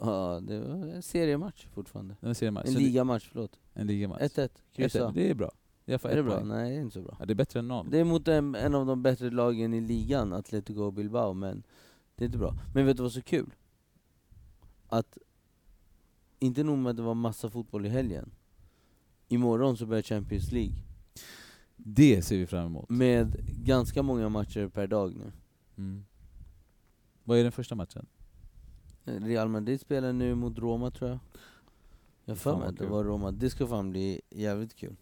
[SPEAKER 1] Ja, det var en seriematch fortfarande.
[SPEAKER 2] Det var en seriematch.
[SPEAKER 1] En
[SPEAKER 2] Så
[SPEAKER 1] ligamatch, förlåt.
[SPEAKER 2] En ligamatch.
[SPEAKER 1] 1-1, kryssa.
[SPEAKER 2] 1-1. Det är bra. Jag får
[SPEAKER 1] Är det bra?
[SPEAKER 2] poäng.
[SPEAKER 1] Nej, det är inte så bra.
[SPEAKER 2] Ja, det är bättre än noll.
[SPEAKER 1] Det är mot en, en av de bättre lagen i ligan, Atletico Bilbao, men det är inte bra. Men vet du vad som är så kul? Att, inte nog med att det var massa fotboll i helgen, imorgon så börjar Champions League,
[SPEAKER 2] Det ser vi fram emot.
[SPEAKER 1] med ganska många matcher per dag nu.
[SPEAKER 2] Mm. Vad är den första matchen?
[SPEAKER 1] Real Madrid spelar nu mot Roma tror jag. Jag för mig att det var Roma, det ska fan bli jävligt kul.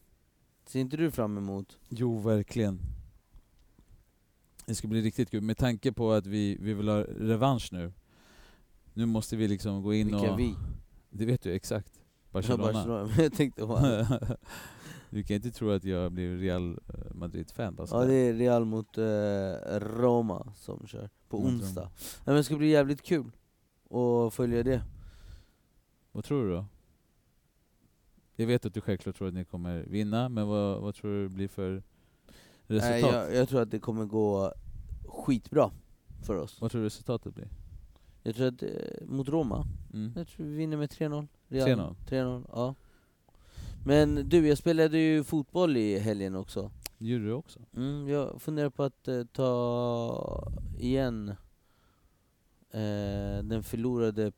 [SPEAKER 1] Ser inte du fram emot?
[SPEAKER 2] Jo, verkligen. Det ska bli riktigt kul, med tanke på att vi, vi vill ha revansch nu. Nu måste vi liksom gå in
[SPEAKER 1] Vilka
[SPEAKER 2] och...
[SPEAKER 1] vi?
[SPEAKER 2] Det vet du exakt.
[SPEAKER 1] Ja,
[SPEAKER 2] Barcelona.
[SPEAKER 1] Barcelona. Men jag tänkte wow.
[SPEAKER 2] du kan inte tro att jag blir Real eh, Madrid-fan bara
[SPEAKER 1] Ja det är Real mot eh, Roma som kör, på
[SPEAKER 2] Mot
[SPEAKER 1] onsdag.
[SPEAKER 2] Roma.
[SPEAKER 1] Nej, men det ska bli jävligt kul att följa det.
[SPEAKER 2] Vad tror du då? Jag vet att du självklart tror att ni kommer vinna, men vad, vad tror du det blir för resultat?
[SPEAKER 1] Nej, jag, jag tror att det kommer gå skitbra för oss.
[SPEAKER 2] Vad tror du resultatet blir?
[SPEAKER 1] Jag tror att, eh, mot Roma,
[SPEAKER 2] Mm.
[SPEAKER 1] jag tror vi vinner med 3-0. Real.
[SPEAKER 2] 3-0?
[SPEAKER 1] 3-0, ja. Men du, jag spelade ju fotboll i helgen också.
[SPEAKER 2] Det gjorde du också?
[SPEAKER 1] Mm, jag funderar på att eh, ta igen eh, den förlorade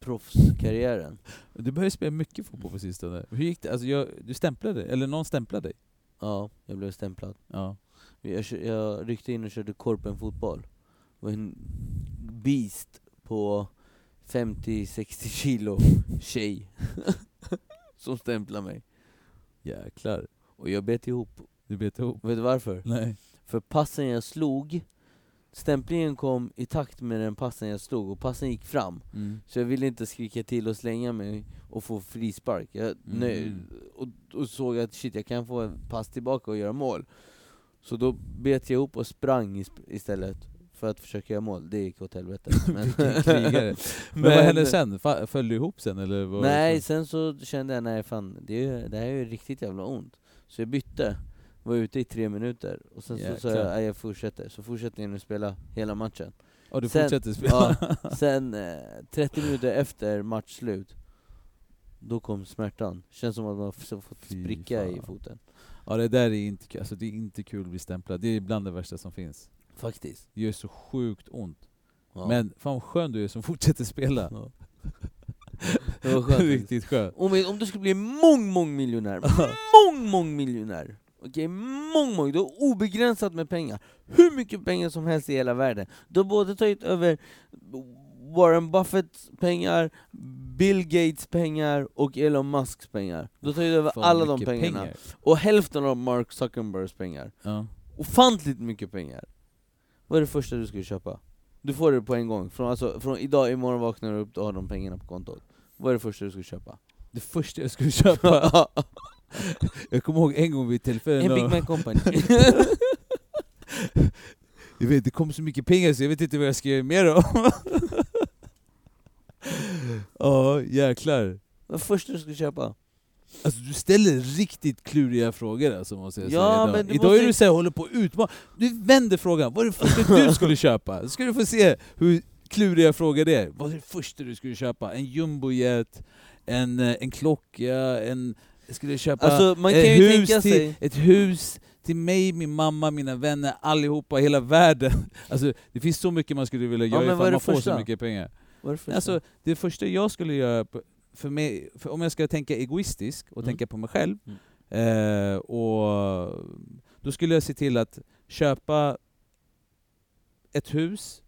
[SPEAKER 1] proffskarriären.
[SPEAKER 2] Du började spela mycket fotboll på sistone. Hur gick det? Alltså jag, du stämplade, eller någon stämplade dig?
[SPEAKER 1] Ja, jag blev stämplad.
[SPEAKER 2] Ja.
[SPEAKER 1] Jag, jag ryckte in och körde korpen fotboll. Och en beast på 50-60 kilo tjej som stämplade mig.
[SPEAKER 2] Jäklar.
[SPEAKER 1] Och jag bet ihop.
[SPEAKER 2] Du bet ihop?
[SPEAKER 1] Vet du varför?
[SPEAKER 2] Nej.
[SPEAKER 1] För passen jag slog, stämplingen kom i takt med den passen jag slog, och passen gick fram.
[SPEAKER 2] Mm.
[SPEAKER 1] Så jag ville inte skrika till och slänga mig och få frispark. Jag,
[SPEAKER 2] Mm.
[SPEAKER 1] och, och såg att shit, jag kan få en pass tillbaka och göra mål. Så då bet jag ihop och sprang is- istället för att försöka göra mål. Det gick åt helvete. Men,
[SPEAKER 2] krigare. Men, vad hände sen? Föll du ihop sen eller? Vad
[SPEAKER 1] Nej, sen så kände jag, nej fan, det, är, det här är ju riktigt jävla ont. Så jag bytte, var ute i tre minuter, och sen så sa jag, nej jag fortsätter. Så fortsätter jag nu spela hela matchen.
[SPEAKER 2] Ja, du
[SPEAKER 1] sen-
[SPEAKER 2] fortsätter spela?
[SPEAKER 1] Ja, sen eh, 30 minuter efter matchslut, då kom smärtan. Känns som att man har fått spricka i foten.
[SPEAKER 2] Ja det där är inte kul, alltså, det är inte kul att bli stämplad. Det är bland det värsta som finns.
[SPEAKER 1] Faktiskt.
[SPEAKER 2] Det gör så sjukt ont.
[SPEAKER 1] Ja.
[SPEAKER 2] Men fan vad skön du är som fortsätter spela.
[SPEAKER 1] Ja. Det var skönt.
[SPEAKER 2] Riktigt skön.
[SPEAKER 1] Om, om du skulle bli mång, mång miljonär, mång, mång miljonär. Okej, mång, mång. Du har obegränsat med pengar. Hur mycket pengar som helst i hela världen. Du har både tagit över Warren Buffetts pengar, Bill Gates pengar och Elon Musks pengar. Du har tagit över
[SPEAKER 2] Fan,
[SPEAKER 1] alla de pengarna.
[SPEAKER 2] pengar.
[SPEAKER 1] Och hälften av Mark Zuckerbergs pengar.
[SPEAKER 2] Ja.
[SPEAKER 1] Ofantligt mycket pengar. Vad är det första du skulle köpa? Du får det på en gång. Från, alltså, från idag, imorgon vaknar du upp, då har de pengarna på kontot. Vad är det första du skulle köpa?
[SPEAKER 2] Det första jag skulle köpa, jag kommer ihåg en gång vid tillfället
[SPEAKER 1] En Big Mac Company.
[SPEAKER 2] jag vet, det kom så mycket pengar så jag vet inte vad jag ska göra med dem. Ja, jäklar.
[SPEAKER 1] Vad första du skulle köpa?
[SPEAKER 2] Alltså du ställer riktigt kluriga frågor alltså, måste jag
[SPEAKER 1] Ja,
[SPEAKER 2] säga idag.
[SPEAKER 1] men
[SPEAKER 2] idag
[SPEAKER 1] måste-
[SPEAKER 2] är du så här, håller på att utmana. Du vänder frågan, vad är det första du skulle köpa? Så ska du få se hur kluriga frågor det är. Vad är det första du skulle köpa? En jumbojet, en, eh, en klocka, en... Jag skulle köpa
[SPEAKER 1] Alltså man kan
[SPEAKER 2] ett,
[SPEAKER 1] ju
[SPEAKER 2] hus
[SPEAKER 1] tänka
[SPEAKER 2] till,
[SPEAKER 1] sig...
[SPEAKER 2] ett hus till mig, min mamma, mina vänner, allihopa, hela världen. Alltså, det finns så mycket man skulle vilja
[SPEAKER 1] Ja,
[SPEAKER 2] göra ifall
[SPEAKER 1] är
[SPEAKER 2] man får så
[SPEAKER 1] första?
[SPEAKER 2] mycket pengar.
[SPEAKER 1] Första?
[SPEAKER 2] Alltså, det första jag skulle göra, för mig, för om jag ska tänka egoistisk och
[SPEAKER 1] Mm.
[SPEAKER 2] tänka på mig själv,
[SPEAKER 1] Mm.
[SPEAKER 2] eh, och då skulle jag se till att köpa ett hus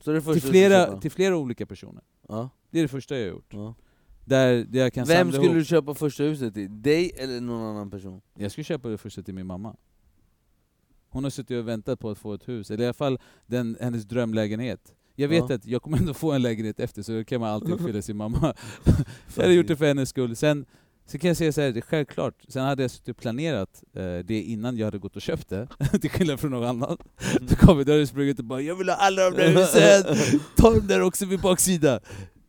[SPEAKER 1] så
[SPEAKER 2] till flera, till flera olika personer.
[SPEAKER 1] Ja,
[SPEAKER 2] Det är det första jag har gjort.
[SPEAKER 1] ja.
[SPEAKER 2] Där, där jag kan
[SPEAKER 1] Vem skulle
[SPEAKER 2] ihop.
[SPEAKER 1] du köpa första huset till? Dig eller någon annan person?
[SPEAKER 2] Jag skulle köpa det första till min mamma. Hon har suttit och väntat på att få ett hus, eller i alla fall den, hennes drömlägenhet. Jag vet
[SPEAKER 1] Ja.
[SPEAKER 2] att jag kommer ändå få en lägenhet efter, så då kan man alltid uppfylla sin mamma. jag hade gjort det för hennes skull. Sen, så kan jag säga så här, självklart, sen hade jag suttit och planerat eh, det innan jag hade gått och köpt det, till skillnad från någon annan. Då kom vi där och sprungit och bara 'Jag vill ha alla de där husen! Ta dem där också vid baksida!'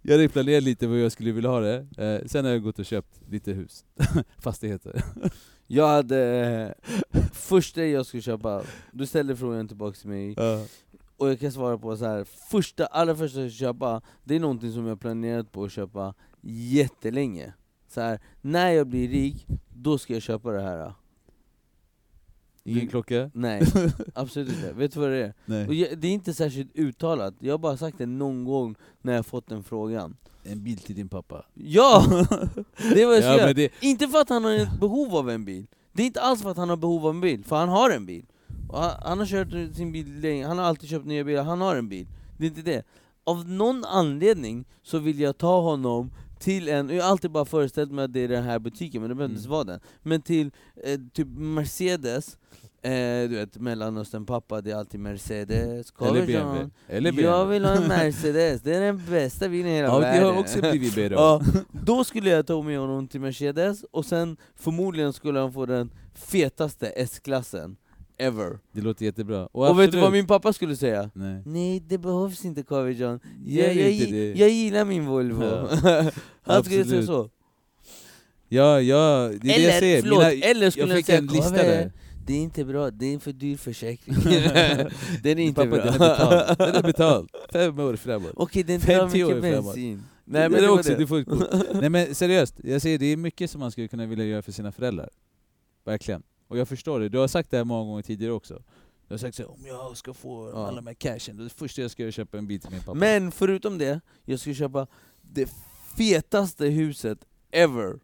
[SPEAKER 2] Jag hade planerat lite vad jag skulle vilja ha det, eh, sen har jag gått och köpt lite hus, fastigheter.
[SPEAKER 1] Jag hade... första jag skulle köpa, du ställde frågan tillbaka till mig, och jag kan svara på så här. första, allra första jag ska köpa, det är någonting som jag planerat på att köpa jättelänge. Så här, när jag blir rik, då ska jag köpa det här.
[SPEAKER 2] Ingen klocka?
[SPEAKER 1] Nej, absolut inte. Vet du vad det är? Jag, det är inte särskilt uttalat, jag har bara sagt det någon gång när jag fått den frågan.
[SPEAKER 2] En bil till din pappa.
[SPEAKER 1] Ja! Det vad jag
[SPEAKER 2] Ja, det,
[SPEAKER 1] Inte för att han har ett behov av en bil, det är inte alls för att han har behov av en bil, för han har en bil. Han, han har kört sin bil länge, han har alltid köpt nya bilar, han har en bil. Det är inte det. Av någon anledning så vill jag ta honom till en, jag har alltid bara föreställt mig att det är den här butiken, men det behöver inte
[SPEAKER 2] Mm.
[SPEAKER 1] vara den. Men till eh, typ Mercedes, eh, du vet Mellanöstern pappa, det är alltid Mercedes,
[SPEAKER 2] eller
[SPEAKER 1] Carl
[SPEAKER 2] BMW. Eller BMW.
[SPEAKER 1] Jag vill ha en Mercedes, det är den bästa bilen i hela
[SPEAKER 2] Ja, det
[SPEAKER 1] världen.
[SPEAKER 2] har också blivit bättre.
[SPEAKER 1] Ja, då skulle jag ta med honom till Mercedes, och sen förmodligen skulle han få den fetaste S-klassen ever.
[SPEAKER 2] Det låter jättebra.
[SPEAKER 1] Och,
[SPEAKER 2] Och,
[SPEAKER 1] vet du vad min pappa skulle säga?
[SPEAKER 2] Nej.
[SPEAKER 1] Nej, det behövs inte Carl John.
[SPEAKER 2] Gör
[SPEAKER 1] Jag, jag,
[SPEAKER 2] inte det.
[SPEAKER 1] jag gillar min Volvo.
[SPEAKER 2] Ja.
[SPEAKER 1] han skulle säga så.
[SPEAKER 2] Ja, ja, det är det jag
[SPEAKER 1] Eller,
[SPEAKER 2] säger.
[SPEAKER 1] förlåt,
[SPEAKER 2] Mina,
[SPEAKER 1] eller
[SPEAKER 2] jag
[SPEAKER 1] skulle jag
[SPEAKER 2] fick
[SPEAKER 1] säga
[SPEAKER 2] en lista
[SPEAKER 1] "Kave,
[SPEAKER 2] där.
[SPEAKER 1] Det är inte bra, det är en för dyr försäkring. den är inte
[SPEAKER 2] Pappa,
[SPEAKER 1] bra.
[SPEAKER 2] den är betald. Den är betald. Fem år framåt.
[SPEAKER 1] Okej, den drar mycket bensin.
[SPEAKER 2] Nej,
[SPEAKER 1] Nej men
[SPEAKER 2] det
[SPEAKER 1] det
[SPEAKER 2] också,
[SPEAKER 1] det.
[SPEAKER 2] du får ett kort. Nej men seriöst, jag säger det är mycket som man skulle kunna vilja göra för sina föräldrar. Verkligen. Och jag förstår det, du har sagt det här många gånger tidigare också. Du har sagt så här, om jag ska få
[SPEAKER 1] Ja.
[SPEAKER 2] alla de här cashen, då är det första jag ska göra är köpa en bil till min pappa.
[SPEAKER 1] Men förutom det, jag skulle köpa det fetaste huset ever.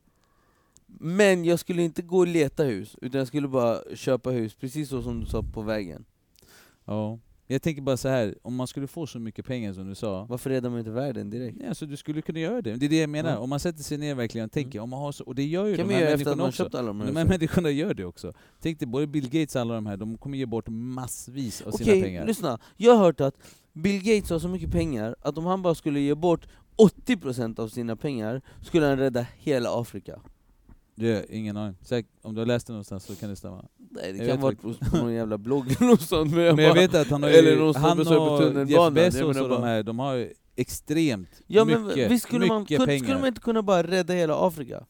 [SPEAKER 1] Men jag skulle inte gå och leta hus, utan jag skulle bara köpa hus, precis så som du sa på vägen.
[SPEAKER 2] Ja. Jag tänker bara så här, om man skulle få så mycket pengar som du sa,
[SPEAKER 1] Varför räddar man inte världen direkt?
[SPEAKER 2] Nej, alltså du skulle kunna göra det. Det är det jag menar.
[SPEAKER 1] Ja.
[SPEAKER 2] Om man sätter sig ner verkligen och tänker, om man har så, och det gör ju
[SPEAKER 1] kan
[SPEAKER 2] de här människorna också.
[SPEAKER 1] alla de här
[SPEAKER 2] De här människorna gör det också. Tänk dig, både Bill Gates och alla de här, de kommer ge bort massvis av sina
[SPEAKER 1] Okej,
[SPEAKER 2] pengar.
[SPEAKER 1] lyssna. Jag har hört att Bill Gates har så mycket pengar att om han bara skulle ge bort 80% av sina pengar skulle han rädda hela Afrika.
[SPEAKER 2] Det har ingen aning. Säkert, om du har läst det någonstans så kan det stämma.
[SPEAKER 1] Nej, det
[SPEAKER 2] Jag
[SPEAKER 1] kan vara på, på någon jävla blogg eller något sånt. Men jag,
[SPEAKER 2] Men jag
[SPEAKER 1] bara,
[SPEAKER 2] vet att han har
[SPEAKER 1] eller någon
[SPEAKER 2] han och Jeff Bezos och de här, de har ju extremt
[SPEAKER 1] ja, men
[SPEAKER 2] mycket,
[SPEAKER 1] visst skulle man,
[SPEAKER 2] mycket
[SPEAKER 1] kun,
[SPEAKER 2] pengar.
[SPEAKER 1] skulle man inte kunna bara rädda hela Afrika?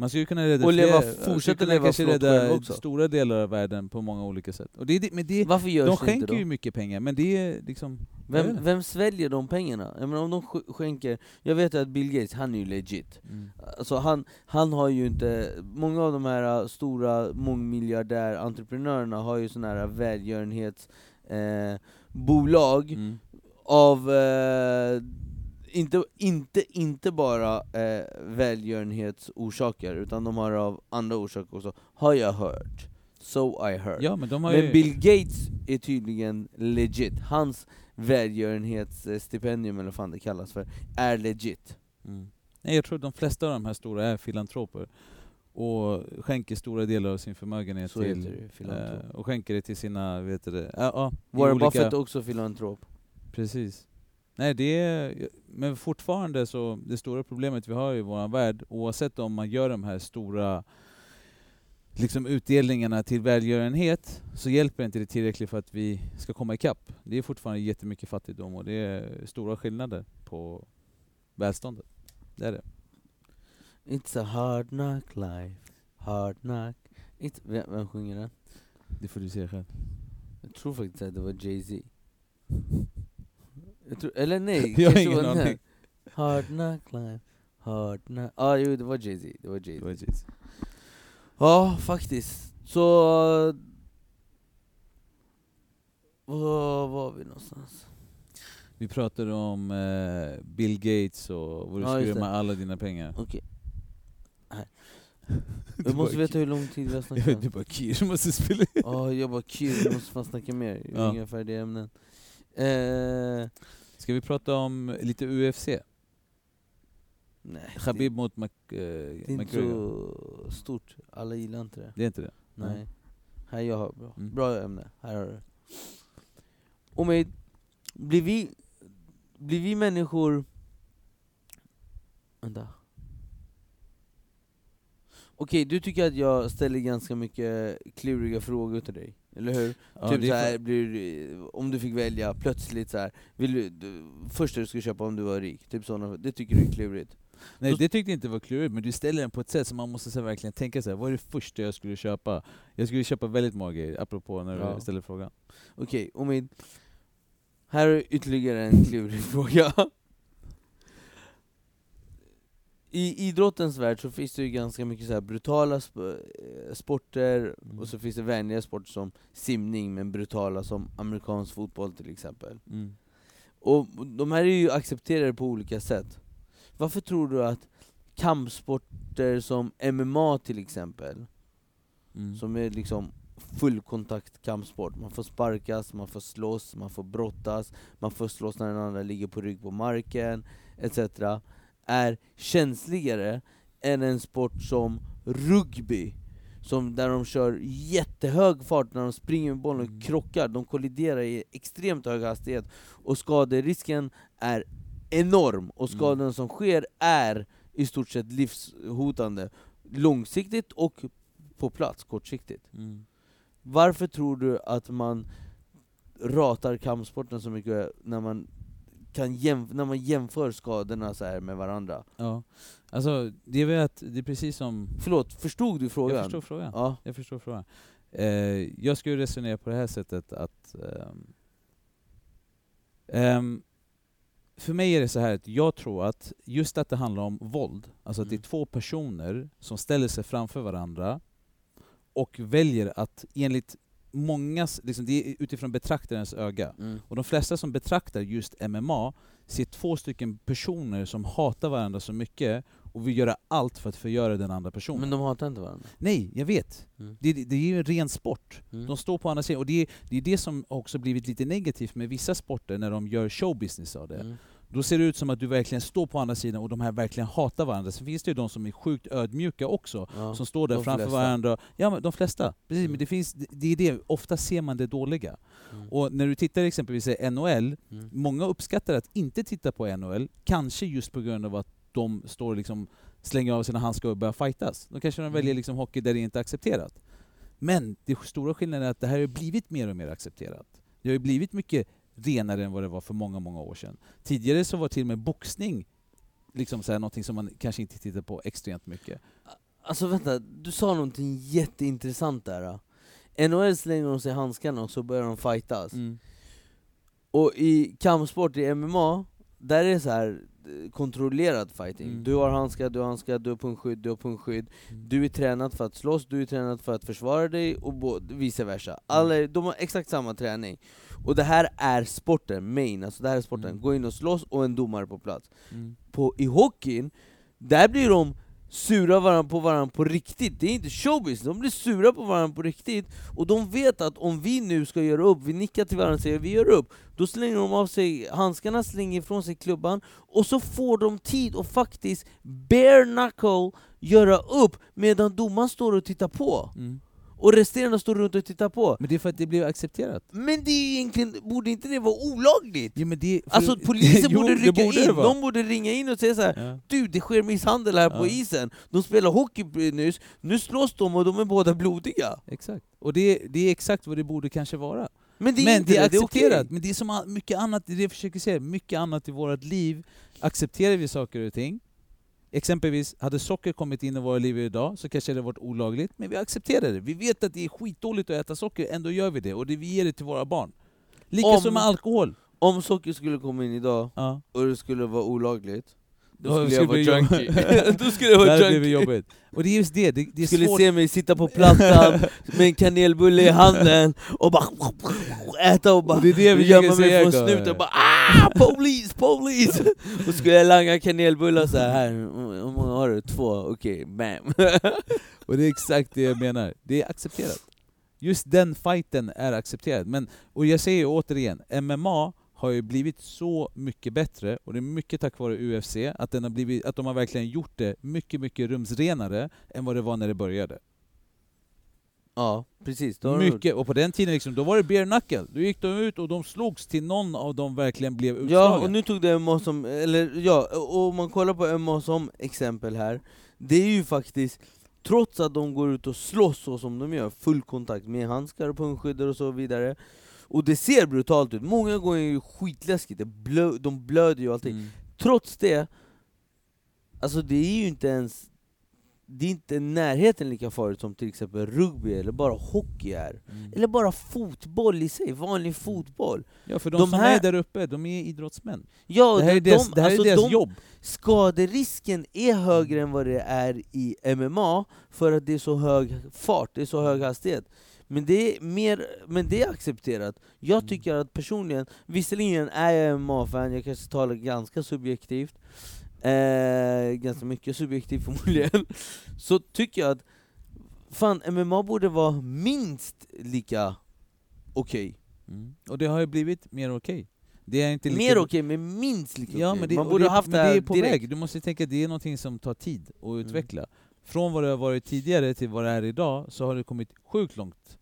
[SPEAKER 2] Man skulle kunna rädda
[SPEAKER 1] Och leva-
[SPEAKER 2] fler,
[SPEAKER 1] fortsätta leva
[SPEAKER 2] kanske rädda
[SPEAKER 1] också.
[SPEAKER 2] stora delar av världen på många olika sätt. Och det, men det,
[SPEAKER 1] Varför görs
[SPEAKER 2] de
[SPEAKER 1] inte
[SPEAKER 2] skänker
[SPEAKER 1] då?
[SPEAKER 2] ju mycket pengar, men det är liksom...
[SPEAKER 1] Vem,
[SPEAKER 2] inte.
[SPEAKER 1] vem sväljer de pengarna? Jag menar om de sk- skänker, jag vet att Bill Gates, han är ju legit.
[SPEAKER 2] Mm.
[SPEAKER 1] Alltså han, han har ju inte, många av de här äh, stora mångmiljardär-entreprenörerna har ju såna här välgörenhetsbolag eh,
[SPEAKER 2] Mm.
[SPEAKER 1] av, eh, inte, inte, inte bara eh, välgörenhetsorsaker, utan de har av andra orsaker också, har jag hört. So I heard.
[SPEAKER 2] Ja, men
[SPEAKER 1] Men
[SPEAKER 2] ju...
[SPEAKER 1] Bill Gates är tydligen legit, hans välgörenhetsstipendium eller vad fan det kallas för, är legit.
[SPEAKER 2] Mm. Nej, jag tror de flesta av de här stora är filantroper. Och skänker stora delar av sin förmögenhet
[SPEAKER 1] Så
[SPEAKER 2] till...
[SPEAKER 1] det,
[SPEAKER 2] eh, och skänker det till sina, vet du det, ja,
[SPEAKER 1] Warren
[SPEAKER 2] olika-
[SPEAKER 1] Buffett också filantrop.
[SPEAKER 2] Precis. Nej, det är, men fortfarande så, det stora problemet vi har i vår värld, oavsett om man gör de här stora liksom utdelningarna till välgörenhet, så hjälper inte det tillräckligt för att vi ska komma ikapp. Det är fortfarande jättemycket fattigdom och det är stora skillnader på välståndet. Det är det.
[SPEAKER 1] It's a hard knock life, hard knock. It's, vem, vem sjunger den?
[SPEAKER 2] Det får du se själv.
[SPEAKER 1] Jag tror faktiskt att det var Jay-Z. Jag tror, eller nej,
[SPEAKER 2] Jag har ingen aning.
[SPEAKER 1] Hard knock life, hard knock... Ja, ah, jo det var Jay-Z. Det var Jay-Z.
[SPEAKER 2] Jesus.
[SPEAKER 1] Ja, faktiskt. Så... Var var vi någonstans?
[SPEAKER 2] Vi pratade om eh, Bill Gates och vad du ska
[SPEAKER 1] just
[SPEAKER 2] göra med alla dina pengar.
[SPEAKER 1] Okej.
[SPEAKER 2] Du
[SPEAKER 1] Jag måste veta hur lång tid vi har
[SPEAKER 2] Jag
[SPEAKER 1] snackat.
[SPEAKER 2] vet, du bara Kir måste spela in.
[SPEAKER 1] Ja, jag bara kul, jag måste fan snacka mer. Jag har
[SPEAKER 2] Ja.
[SPEAKER 1] inga färdiga ämnen. Eh,
[SPEAKER 2] Ska vi prata om lite UFC?
[SPEAKER 1] nej,
[SPEAKER 2] Khabib mot Mac, eh,
[SPEAKER 1] det, det är inte så stort. Alla gillar inte det.
[SPEAKER 2] Det är inte det?
[SPEAKER 1] Nej. Här jag har bra.
[SPEAKER 2] Mm.
[SPEAKER 1] bra ämne. Här har du. Omid, blir vi, blir vi människor... Vänta. Okej, du tycker att jag ställer ganska mycket kluriga frågor till dig, eller hur?
[SPEAKER 2] Ja,
[SPEAKER 1] typ så
[SPEAKER 2] är
[SPEAKER 1] här, blir, om du fick välja plötsligt så här, vill du, du, första du skulle köpa om du var rik, typ såna, det tycker du är klurigt?
[SPEAKER 2] Nej det tyckte jag inte var klurigt, men du ställer den på ett sätt som man måste så verkligen tänka sig. vad är det första jag skulle köpa? Jag skulle köpa väldigt många grejer, apropå när
[SPEAKER 1] Ja.
[SPEAKER 2] du ställer frågan.
[SPEAKER 1] Okej, Omid. Här är ytterligare en klurig fråga. I idrottens värld så finns det ju ganska mycket så brutala sp- eh, sporter,
[SPEAKER 2] Mm.
[SPEAKER 1] och så finns det vänliga sporter som simning, men brutala som amerikansk fotboll till exempel.
[SPEAKER 2] Mm.
[SPEAKER 1] Och de här är ju accepterade på olika sätt. Varför tror du att kampsporter som MMA till exempel,
[SPEAKER 2] Mm.
[SPEAKER 1] som är liksom fullkontakt kampsport. Man får sparkas, man får slåss, man får brottas, man får slåss när den andra ligger på rygg på marken, etc. Är känsligare än en sport som rugby, som där de kör jättehög fart när de springer med bollen och
[SPEAKER 2] Mm.
[SPEAKER 1] krockar, de kolliderar i extremt hög hastighet, och skaderisken är enorm, och
[SPEAKER 2] Mm.
[SPEAKER 1] skadorna som sker är i stort sett livshotande, långsiktigt och på plats kortsiktigt.
[SPEAKER 2] Mm.
[SPEAKER 1] Varför tror du att man ratar kampsporten så mycket när man, kan jämf- när man jämför skadorna så här med varandra?
[SPEAKER 2] Ja. Alltså, det är väl att, det är precis som...
[SPEAKER 1] Förlåt, förstod du frågan?
[SPEAKER 2] Jag förstår frågan.
[SPEAKER 1] Ja.
[SPEAKER 2] Jag förstår frågan. Eh, jag skulle resonera på det här sättet att... ehm, ehm, för mig är det så här att jag tror att just att det handlar om våld, alltså att det är
[SPEAKER 1] Mm.
[SPEAKER 2] två personer som ställer sig framför varandra och väljer att enligt mångas, liksom, det är utifrån betraktarens öga.
[SPEAKER 1] Mm.
[SPEAKER 2] Och de flesta som betraktar just MMA ser två stycken personer som hatar varandra så mycket och vill göra allt för att förgöra den andra personen.
[SPEAKER 1] Men de hatar inte varandra.
[SPEAKER 2] Nej, jag vet.
[SPEAKER 1] Mm.
[SPEAKER 2] Det, det, det är ju en ren sport.
[SPEAKER 1] Mm.
[SPEAKER 2] De står på andra sidan, och det det är det som också blivit lite negativt med vissa sporter när de gör showbusiness av det.
[SPEAKER 1] Mm.
[SPEAKER 2] Då ser det ut som att du verkligen står på andra sidan och de här verkligen hatar varandra. Sen finns det ju de som är sjukt ödmjuka också,
[SPEAKER 1] Ja.
[SPEAKER 2] som står där framför
[SPEAKER 1] flesta.
[SPEAKER 2] varandra. Ja, men de flesta. Precis,
[SPEAKER 1] Mm.
[SPEAKER 2] men det, finns, det- är det, ofta ser man det dåliga.
[SPEAKER 1] Mm.
[SPEAKER 2] Och när du tittar exempelvis i NHL,
[SPEAKER 1] Mm.
[SPEAKER 2] många uppskattar att inte titta på NHL, kanske just på grund av att de står liksom slänger av sina handskar och börjar fightas. Då kanske de
[SPEAKER 1] Mm.
[SPEAKER 2] väljer liksom hockey där det inte är accepterat. Men det stora skillnaden är att det här har blivit mer och mer accepterat. Det har ju blivit mycket renare än vad det var för många, många år sedan. Tidigare så var till och med boxning liksom så här, någonting som man kanske inte tittade på extremt mycket.
[SPEAKER 1] Alltså vänta, du sa någonting jätteintressant där. då. NHL slänger de sig handskarna och så börjar de fightas.
[SPEAKER 2] Mm.
[SPEAKER 1] Och i kampsport, i MMA, där är det så här kontrollerad fighting.
[SPEAKER 2] Mm.
[SPEAKER 1] Du har handskar, du har handskar, du har punktskydd, du har punktskydd. Du är tränad för att slåss, du är tränad för att försvara dig och vice versa. Alla, är- de har exakt samma träning. Och det här är sporten, main, alltså det här är sporten.
[SPEAKER 2] Mm.
[SPEAKER 1] Gå in och slåss och en domare på plats.
[SPEAKER 2] Mm.
[SPEAKER 1] På, I hockeyn, där blir de sura varandra på varandra på riktigt. Det är inte showbiz, de blir sura på varandra på riktigt. Och de vet att om vi nu ska göra upp, vi nickar till varandra och säger vi gör upp, då slänger de av sig handskarna, slänger ifrån sig klubban, och så får de tid att faktiskt bare knuckle göra upp medan domaren står och tittar på.
[SPEAKER 2] Mm.
[SPEAKER 1] Och resterande står runt och tittar på.
[SPEAKER 2] Men det är för att det blev accepterat.
[SPEAKER 1] Men det är egentligen, borde inte det vara olagligt?
[SPEAKER 2] Jo, men det,
[SPEAKER 1] Alltså polisen
[SPEAKER 2] Jo,
[SPEAKER 1] borde rycka
[SPEAKER 2] borde
[SPEAKER 1] in, de borde ringa in och säga så här.
[SPEAKER 2] Ja.
[SPEAKER 1] Du, det sker misshandel här på
[SPEAKER 2] Ja.
[SPEAKER 1] isen, de spelar hockey nyss, nu slåss de och de är båda blodiga.
[SPEAKER 2] Exakt. Och det, det är exakt vad det borde kanske vara.
[SPEAKER 1] Men det är
[SPEAKER 2] men det är
[SPEAKER 1] det, det är
[SPEAKER 2] accepterat. Men det är som mycket annat, det jag försöker säga, mycket annat i vårt liv accepterar vi saker och ting. Exempelvis, hade socker kommit in i våra liv idag så kanske det varit olagligt, men vi accepterar det. Vi vet att det är skitdåligt att äta socker, ändå gör vi det, och det, vi ger det till våra barn. Likaså med alkohol.
[SPEAKER 1] Om socker skulle komma in idag
[SPEAKER 2] Ja.
[SPEAKER 1] och det skulle vara olagligt, då skulle
[SPEAKER 2] skulle
[SPEAKER 1] jag vara junkie. då skulle jag vara
[SPEAKER 2] vi
[SPEAKER 1] junkie.
[SPEAKER 2] jobbigt. Och det är just det, det, det är
[SPEAKER 1] skulle
[SPEAKER 2] svårt.
[SPEAKER 1] se mig sitta på plattan med en kanelbulle i handen och bara äta och bara
[SPEAKER 2] Och det är det vi
[SPEAKER 1] gömma mig från snuten och bara ah, police, police! och skulle jag langa kanelbullar så här, hur många har du? Två? Okej, bam.
[SPEAKER 2] Och det är exakt det jag menar. Det är accepterat. Just den fighten är accepterad. Men, och jag säger återigen, MMA har ju blivit så mycket bättre, och det är mycket tack vare UFC, att, den har blivit, att de har verkligen gjort det mycket, mycket rumsrenare än vad det var när det började.
[SPEAKER 1] ja, precis.
[SPEAKER 2] Mycket, och på den tiden liksom, då var det bare knuckle. Då gick de ut och de slogs till någon av dem verkligen blev utslagen.
[SPEAKER 1] Ja, och nu tog det MMA som, eller ja, och om man kollar på MMA som exempel här, det är ju faktiskt, trots att de går ut och slåss så som de gör, full kontakt med handskar och punktskyddar och så vidare, och det ser brutalt ut, många gånger är det skitläskigt, det blö, de blöder ju och allting.
[SPEAKER 2] Mm.
[SPEAKER 1] Trots det, alltså det är ju inte ens, det är inte närheten lika farligt som till exempel rugby eller bara hockey är.
[SPEAKER 2] Mm.
[SPEAKER 1] Eller bara fotboll i sig, vanlig fotboll.
[SPEAKER 2] Ja, för de,
[SPEAKER 1] de
[SPEAKER 2] som
[SPEAKER 1] här-
[SPEAKER 2] är där uppe, de är idrottsmän.
[SPEAKER 1] Ja,
[SPEAKER 2] det här är
[SPEAKER 1] de,
[SPEAKER 2] deras,
[SPEAKER 1] de,
[SPEAKER 2] det här
[SPEAKER 1] alltså
[SPEAKER 2] är deras
[SPEAKER 1] de,
[SPEAKER 2] jobb.
[SPEAKER 1] skaderisken är högre än vad det är i MMA, för att det är så hög fart, det är så hög hastighet. Men det är, mer, men det är accepterat. Jag
[SPEAKER 2] Mm.
[SPEAKER 1] tycker att personligen, visserligen är jag MMA-fan, jag kanske talar ganska subjektivt, eh, ganska mycket subjektivt förmodligen, så tycker jag att fan, MMA borde vara minst lika okej.
[SPEAKER 2] Mm. Och det har ju blivit mer okej. Det är inte lika
[SPEAKER 1] Mer okej, men minst lika
[SPEAKER 2] Ja,
[SPEAKER 1] okej. Man borde
[SPEAKER 2] det,
[SPEAKER 1] ha haft det
[SPEAKER 2] det är på
[SPEAKER 1] direkt.
[SPEAKER 2] väg. Du måste tänka att det är någonting som tar tid att
[SPEAKER 1] Mm.
[SPEAKER 2] Från vad det har varit tidigare till vad det är idag, så har det kommit sjukt långt.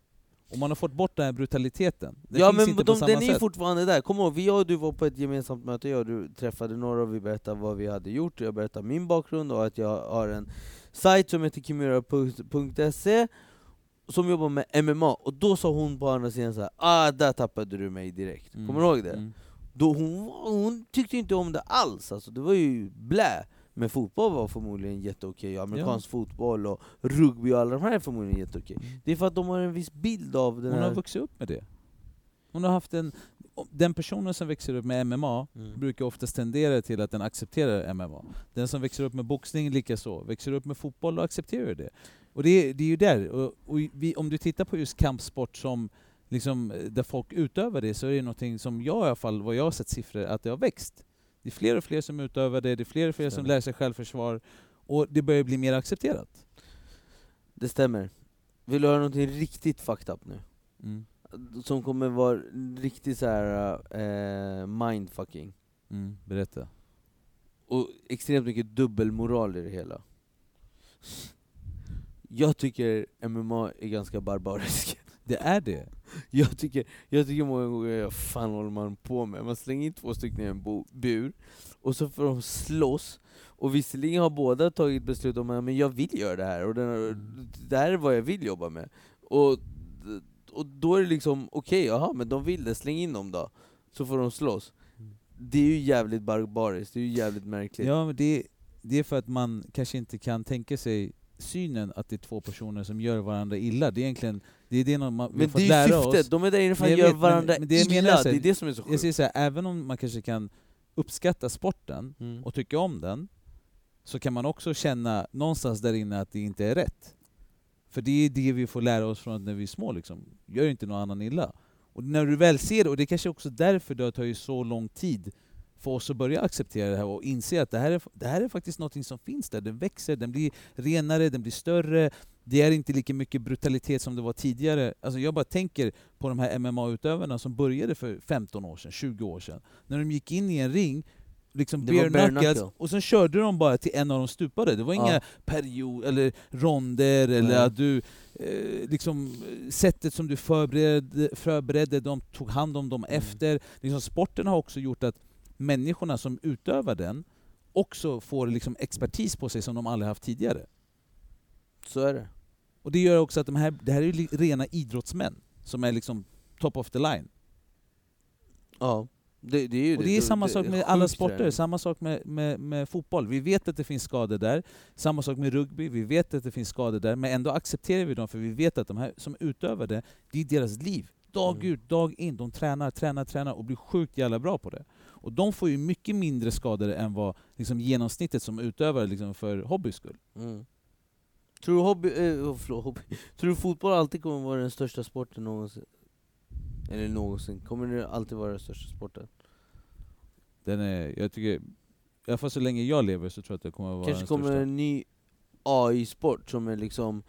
[SPEAKER 2] Och man har fått bort den här brutaliteten. Den
[SPEAKER 1] ja men de, den är
[SPEAKER 2] sätt.
[SPEAKER 1] fortfarande där, kom ihåg, vi jag och du var på ett gemensamt möte, jag och du träffade några och vi berättade vad vi hade gjort, jag berättade min bakgrund och att jag har en sajt som heter kimura.se som jobbar med MMA, och då sa hon på andra sidan så här, ah där tappade du mig direkt,
[SPEAKER 2] Mm.
[SPEAKER 1] kommer du ihåg det?
[SPEAKER 2] Mm.
[SPEAKER 1] Då hon, hon tyckte inte om det alls, alltså, det var ju blä. Men fotboll var förmodligen jätteokej, amerikansk fotboll och rugby och alla de här är förmodligen jätteokej.
[SPEAKER 2] Mm.
[SPEAKER 1] Det är för att de har en viss bild av den
[SPEAKER 2] Hon
[SPEAKER 1] här...
[SPEAKER 2] har vuxit upp med det. Hon har haft en... den personen som växer upp med MMA
[SPEAKER 1] Mm.
[SPEAKER 2] brukar oftast tendera till att den accepterar MMA. Den som växer upp med boxning likaså, växer upp med fotboll och accepterar det. Och det är, det är ju där, och, och vi, om du tittar på just kampsport som liksom, eh, där folk utövar det, så är det någonting som jag i alla fall, vad jag har sett siffror, att det har växt. Det är fler och fler som utövar det, det är fler och fler som lär sig självförsvar, och det börjar bli mer accepterat.
[SPEAKER 1] Det stämmer. Vill du höra någonting riktigt fucked up nu?
[SPEAKER 2] Mm.
[SPEAKER 1] Som kommer vara riktigt så här eh, mindfucking.
[SPEAKER 2] Mm, berätta.
[SPEAKER 1] Och extremt mycket dubbelmoral i det hela. Jag tycker MMA är ganska barbariskt.
[SPEAKER 2] Det är det.
[SPEAKER 1] Jag tycker, jag tycker många gånger, vad fan håller man på med? Man slänger in två stycken i en bo, bur, och så får de slåss, och visserligen har båda tagit beslut om att jag vill göra det här, och den, det här är vad jag vill jobba med. Och, och då är det liksom, okej, jaha, men de vill det, släng in dem då. Så får de slåss. Det är ju jävligt barbariskt, det är ju jävligt märkligt.
[SPEAKER 2] Ja, men det, det är för att man kanske inte kan tänka sig synen att det är två personer som gör varandra illa. Det är egentligen det är det man, har
[SPEAKER 1] Men det är ju syftet, de är där inne för att
[SPEAKER 2] jag
[SPEAKER 1] göra
[SPEAKER 2] vet, men-
[SPEAKER 1] varandra
[SPEAKER 2] men det jag
[SPEAKER 1] illa,
[SPEAKER 2] menar
[SPEAKER 1] det är det som är så
[SPEAKER 2] Jag
[SPEAKER 1] sjukt.
[SPEAKER 2] säger så här, även om man kanske kan uppskatta sporten
[SPEAKER 1] Mm.
[SPEAKER 2] och tycka om den, så kan man också känna någonstans där inne att det inte är rätt. För det är det vi får lära oss från när vi är små, liksom. gör inte någon annan illa. Och när du väl ser det, och det är kanske också därför det har tagit så lång tid för oss att börja acceptera det här och inse att det här är, det här är faktiskt något som finns där, den växer, den blir renare, den blir större, det är inte lika mycket brutalitet som det var tidigare. Alltså jag bara tänker på de här MMA-utövarna som började för 15 år sedan, 20 år sedan. När de gick in i en ring, liksom bare
[SPEAKER 1] bare
[SPEAKER 2] knuckles,
[SPEAKER 1] knuckle.
[SPEAKER 2] och sen körde de bara till en av dem stupade. Det var
[SPEAKER 1] Ja.
[SPEAKER 2] inga period eller ronder eller
[SPEAKER 1] Nej.
[SPEAKER 2] att du eh, liksom sättet som du förberedde, förberedde dem, tog hand om dem
[SPEAKER 1] Mm.
[SPEAKER 2] efter. Liksom sporten har också gjort att människorna som utövar den också får liksom expertis på sig som de aldrig haft tidigare.
[SPEAKER 1] Så är det.
[SPEAKER 2] Och det gör också att de här, det här är rena idrottsmän som är liksom top of the line.
[SPEAKER 1] Ja. Det, det är ju
[SPEAKER 2] Och det är samma sak med alla sporter,
[SPEAKER 1] träning.
[SPEAKER 2] samma sak med, med, med fotboll. Vi vet att det finns skador där, samma sak med rugby, vi vet att det finns skador där, men ändå accepterar vi dem för vi vet att de här som utövar det, det är deras liv. Dag
[SPEAKER 1] Mm.
[SPEAKER 2] ut, dag in, de tränar, tränar, tränar och blir sjukt jävla bra på det. Och de får ju mycket mindre skador än vad liksom, genomsnittet som utövare liksom, för hobbys skull.
[SPEAKER 1] Mm. Tror du hobby, eh, förlåt, hobby, tror du fotboll alltid kommer vara den största sporten någonsin? Eller någonsin, kommer det alltid vara den största sporten?
[SPEAKER 2] Den är, jag tycker, i alla fall så länge jag lever så tror jag att det kommer att vara
[SPEAKER 1] Kanske
[SPEAKER 2] den
[SPEAKER 1] kommer
[SPEAKER 2] största.
[SPEAKER 1] en ny AI-sport som är liksom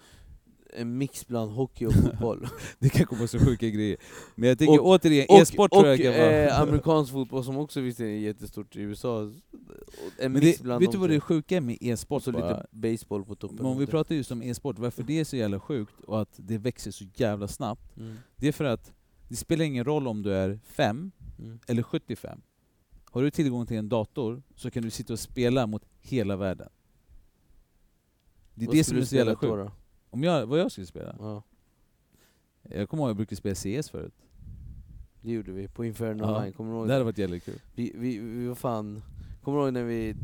[SPEAKER 1] en mix bland hockey och fotboll.
[SPEAKER 2] Det kan komma så sjuka grejer. Men jag tänker
[SPEAKER 1] Och-
[SPEAKER 2] återigen, e-sport tror jag kan vara...
[SPEAKER 1] eh, amerikansk fotboll som också visst är jättestort i USA. En
[SPEAKER 2] Men
[SPEAKER 1] mix
[SPEAKER 2] det,
[SPEAKER 1] bland
[SPEAKER 2] vet du vad det är sjuka med e-sport
[SPEAKER 1] så
[SPEAKER 2] bara?
[SPEAKER 1] lite baseball på toppen.
[SPEAKER 2] Men om vi pratar just om e-sport, varför det är så jävla sjukt och att det växer så jävla snabbt,
[SPEAKER 1] Mm.
[SPEAKER 2] det är för att det spelar ingen roll om du är 5
[SPEAKER 1] Mm.
[SPEAKER 2] eller 75. Har du tillgång till en dator så kan du sitta och spela mot hela världen. Det är
[SPEAKER 1] Vad
[SPEAKER 2] det som är så jävla sjukt. Om jag, vad jag skulle spela?
[SPEAKER 1] Ja,
[SPEAKER 2] Jag kommer ihåg att jag brukade spela CS förut.
[SPEAKER 1] det gjorde vi på Inferno
[SPEAKER 2] Ja,
[SPEAKER 1] Online, kommer du ihåg
[SPEAKER 2] Det hade varit jävligt kul.
[SPEAKER 1] Vi, vi, vi var fan, kommer du ihåg när vi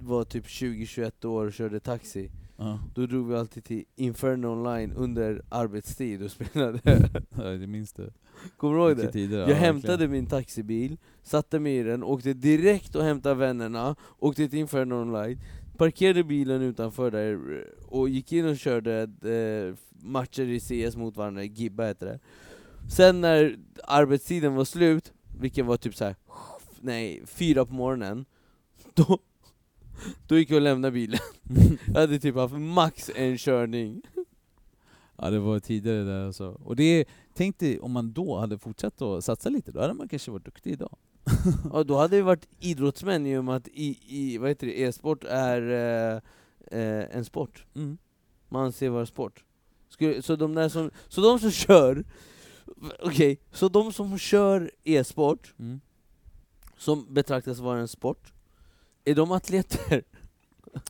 [SPEAKER 1] var typ 20-21 år och körde taxi?
[SPEAKER 2] Ja,
[SPEAKER 1] Då drog vi alltid till Inferno Online under arbetstid och spelade.
[SPEAKER 2] Ja, det minns det.
[SPEAKER 1] kommer du ihåg det?
[SPEAKER 2] tider.
[SPEAKER 1] Jag
[SPEAKER 2] ja,
[SPEAKER 1] hämtade
[SPEAKER 2] verkligen.
[SPEAKER 1] min taxibil, satte mig i den, åkte direkt och hämtade vännerna, åkte till Inferno Online, parkerade bilen utanför där och gick in och körde eh, matcher i CS mot varandra, Gibba heter det. Sen när arbetstiden var slut, vilken var typ så här, nej, fyra på morgonen, då, då gick jag och lämnade bilen. Jag hade typ haft max en körning.
[SPEAKER 2] Ja det var tidigare där alltså. Och det tänk dig om man då hade fortsatt att satsa lite, då hade man kanske varit duktig idag.
[SPEAKER 1] Ja, då hade vi varit idrottsmän i och med att i, i, vad heter det, e-sport är eh, eh, en sport.
[SPEAKER 2] Mm.
[SPEAKER 1] Man anser vara sport. Skulle, så, de där som, så de som kör, okej, så de som kör e-sport,
[SPEAKER 2] Mm.
[SPEAKER 1] som betraktas vara en sport, är de atleter?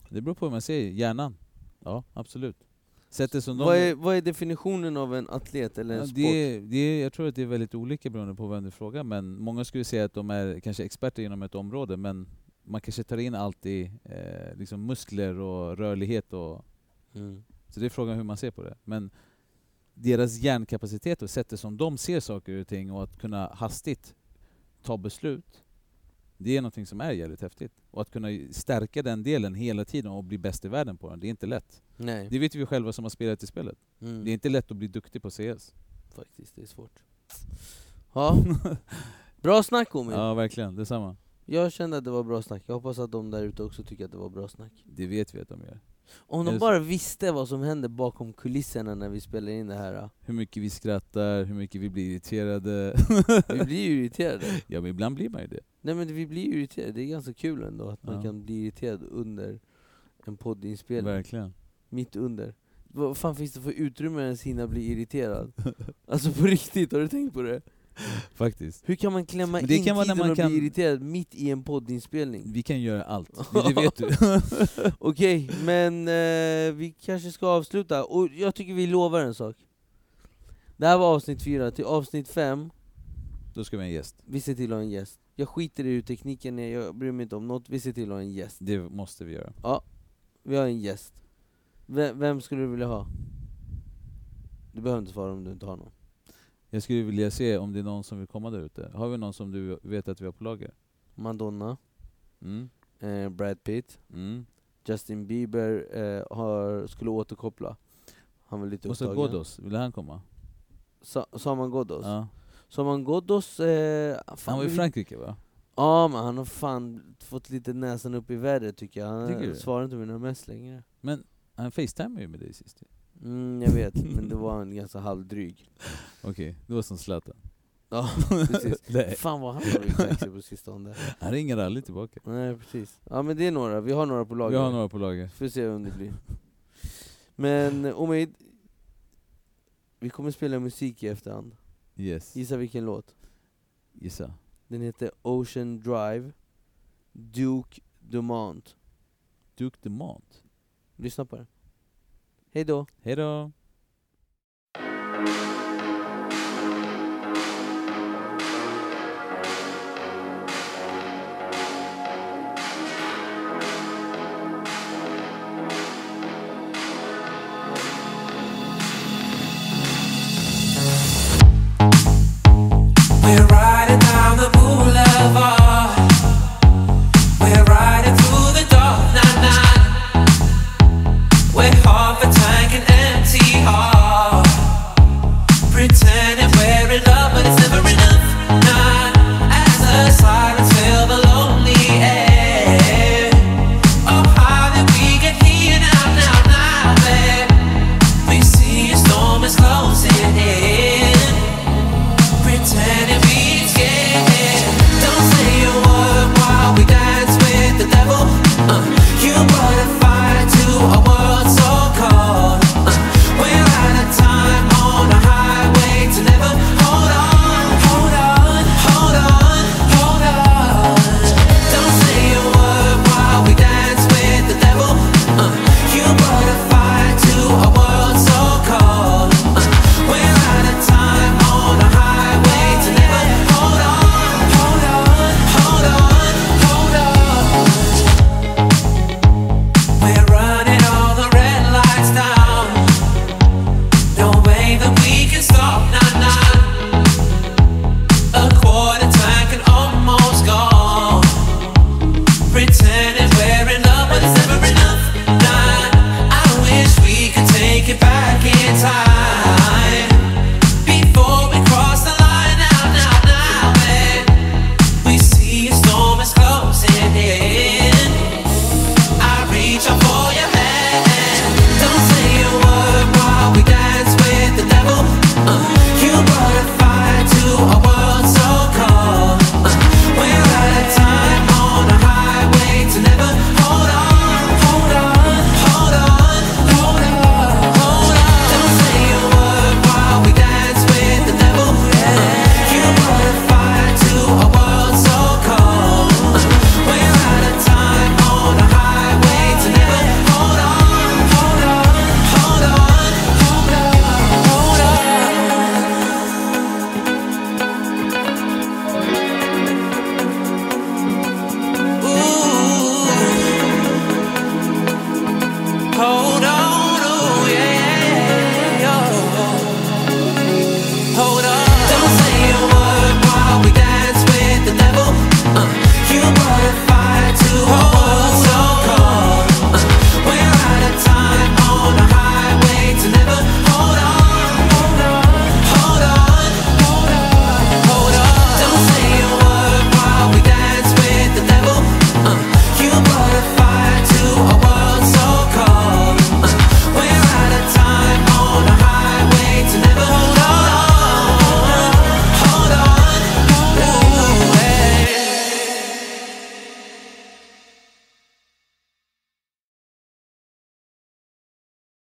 [SPEAKER 2] Det beror på hur man ser hjärnan. Ja, absolut. Sättet som de...
[SPEAKER 1] Vad, är, vad är definitionen av en atlet eller en
[SPEAKER 2] Ja,
[SPEAKER 1] sport?
[SPEAKER 2] det, är- det, jag tror att det är väldigt olika beroende på vem du frågar, men många skulle säga att de är kanske experter inom ett område, men man kanske tar in allt i eh, liksom muskler och rörlighet, och,
[SPEAKER 1] Mm.
[SPEAKER 2] så det är frågan hur man ser på det. Men deras hjärnkapacitet och sättet som de ser saker och ting och att kunna hastigt ta beslut, det är någonting som är jävligt häftigt. Och att kunna stärka den delen hela tiden och bli bäst i världen på den, det är inte lätt.
[SPEAKER 1] Nej.
[SPEAKER 2] Det vet vi själva som har spelat i spelet.
[SPEAKER 1] Mm.
[SPEAKER 2] Det är inte lätt att bli duktig på CS.
[SPEAKER 1] Faktiskt, det är svårt. Ja, bra snack Omi.
[SPEAKER 2] Ja, verkligen. Detsamma.
[SPEAKER 1] Jag kände att det var bra snack, jag hoppas att de där ute också tycker att det var bra snack.
[SPEAKER 2] Det vet vi att de gör.
[SPEAKER 1] Om de bara visste vad som händer bakom kulisserna när vi spelar in det här.
[SPEAKER 2] Hur mycket vi skrattar, hur mycket vi blir irriterade.
[SPEAKER 1] Vi blir ju irriterade.
[SPEAKER 2] ja, men ibland blir man ju det.
[SPEAKER 1] Nej men vi blir ju irriterade, det är ganska kul ändå att man
[SPEAKER 2] Ja.
[SPEAKER 1] kan bli irriterad under en poddinspelning.
[SPEAKER 2] Verkligen.
[SPEAKER 1] Mitt under. Vad fan finns det för utrymme ens hinna bli irriterad? Alltså på riktigt, har du tänkt på det?
[SPEAKER 2] Faktiskt.
[SPEAKER 1] Hur kan man klämma in tiden
[SPEAKER 2] man
[SPEAKER 1] och
[SPEAKER 2] kan-
[SPEAKER 1] bli irriterad mitt i en poddinspelning?
[SPEAKER 2] Vi kan göra allt. Det vet du.
[SPEAKER 1] Okej, men eh, vi kanske ska avsluta, och jag tycker vi lovar en sak. Det här var avsnitt fyra, till avsnitt fem,
[SPEAKER 2] Då ska vi ha en gäst.
[SPEAKER 1] vi ser till att ha en gäst. Jag skiter i hur tekniken är, jag bryr mig inte om något, vi ser till att ha en gäst.
[SPEAKER 2] Det måste vi göra.
[SPEAKER 1] Ja, vi har en gäst. Vem, vem skulle du vilja ha? Du behöver inte svara om du inte har någon.
[SPEAKER 2] Jag skulle vilja se om det är någon som vill komma där ute. Har vi någon som du vet att vi har på lager?
[SPEAKER 1] Madonna,
[SPEAKER 2] Mm.
[SPEAKER 1] eh, Brad Pitt,
[SPEAKER 2] Mm.
[SPEAKER 1] Justin Bieber eh, har, skulle återkoppla. Han var lite
[SPEAKER 2] Och så
[SPEAKER 1] upptagen.
[SPEAKER 2] Ghoddos, vill han komma?
[SPEAKER 1] Sa, Saman Ghoddos?
[SPEAKER 2] Ja.
[SPEAKER 1] Saman Ghoddos... Eh, fan,
[SPEAKER 2] Han var i Frankrike va?
[SPEAKER 1] Ja men han har fan fått lite näsan upp i vädret tycker jag. Han
[SPEAKER 2] Tycker du?
[SPEAKER 1] svarar inte några mess längre.
[SPEAKER 2] Men han facetimade ju med dig sist ju.
[SPEAKER 1] Mm, jag vet, men det var en ganska halvdryg.
[SPEAKER 2] Okej, det var som Zlatan.
[SPEAKER 1] Ja, precis.
[SPEAKER 2] Nej,
[SPEAKER 1] Fan vad han har kaxig på sistone.
[SPEAKER 2] han ringer aldrig tillbaka.
[SPEAKER 1] Nej precis. Ja men det är några, vi har några på lager.
[SPEAKER 2] Vi har några på lager.
[SPEAKER 1] Får se vem det blir. Men Omid, vi kommer spela musik i efterhand.
[SPEAKER 2] Yes.
[SPEAKER 1] Gissa vilken låt?
[SPEAKER 2] Gissa.
[SPEAKER 1] Den heter Ocean Drive, Duke Dumont.
[SPEAKER 2] Duke Dumont.
[SPEAKER 1] Lyssna på den. Hej då.
[SPEAKER 3] Hej då.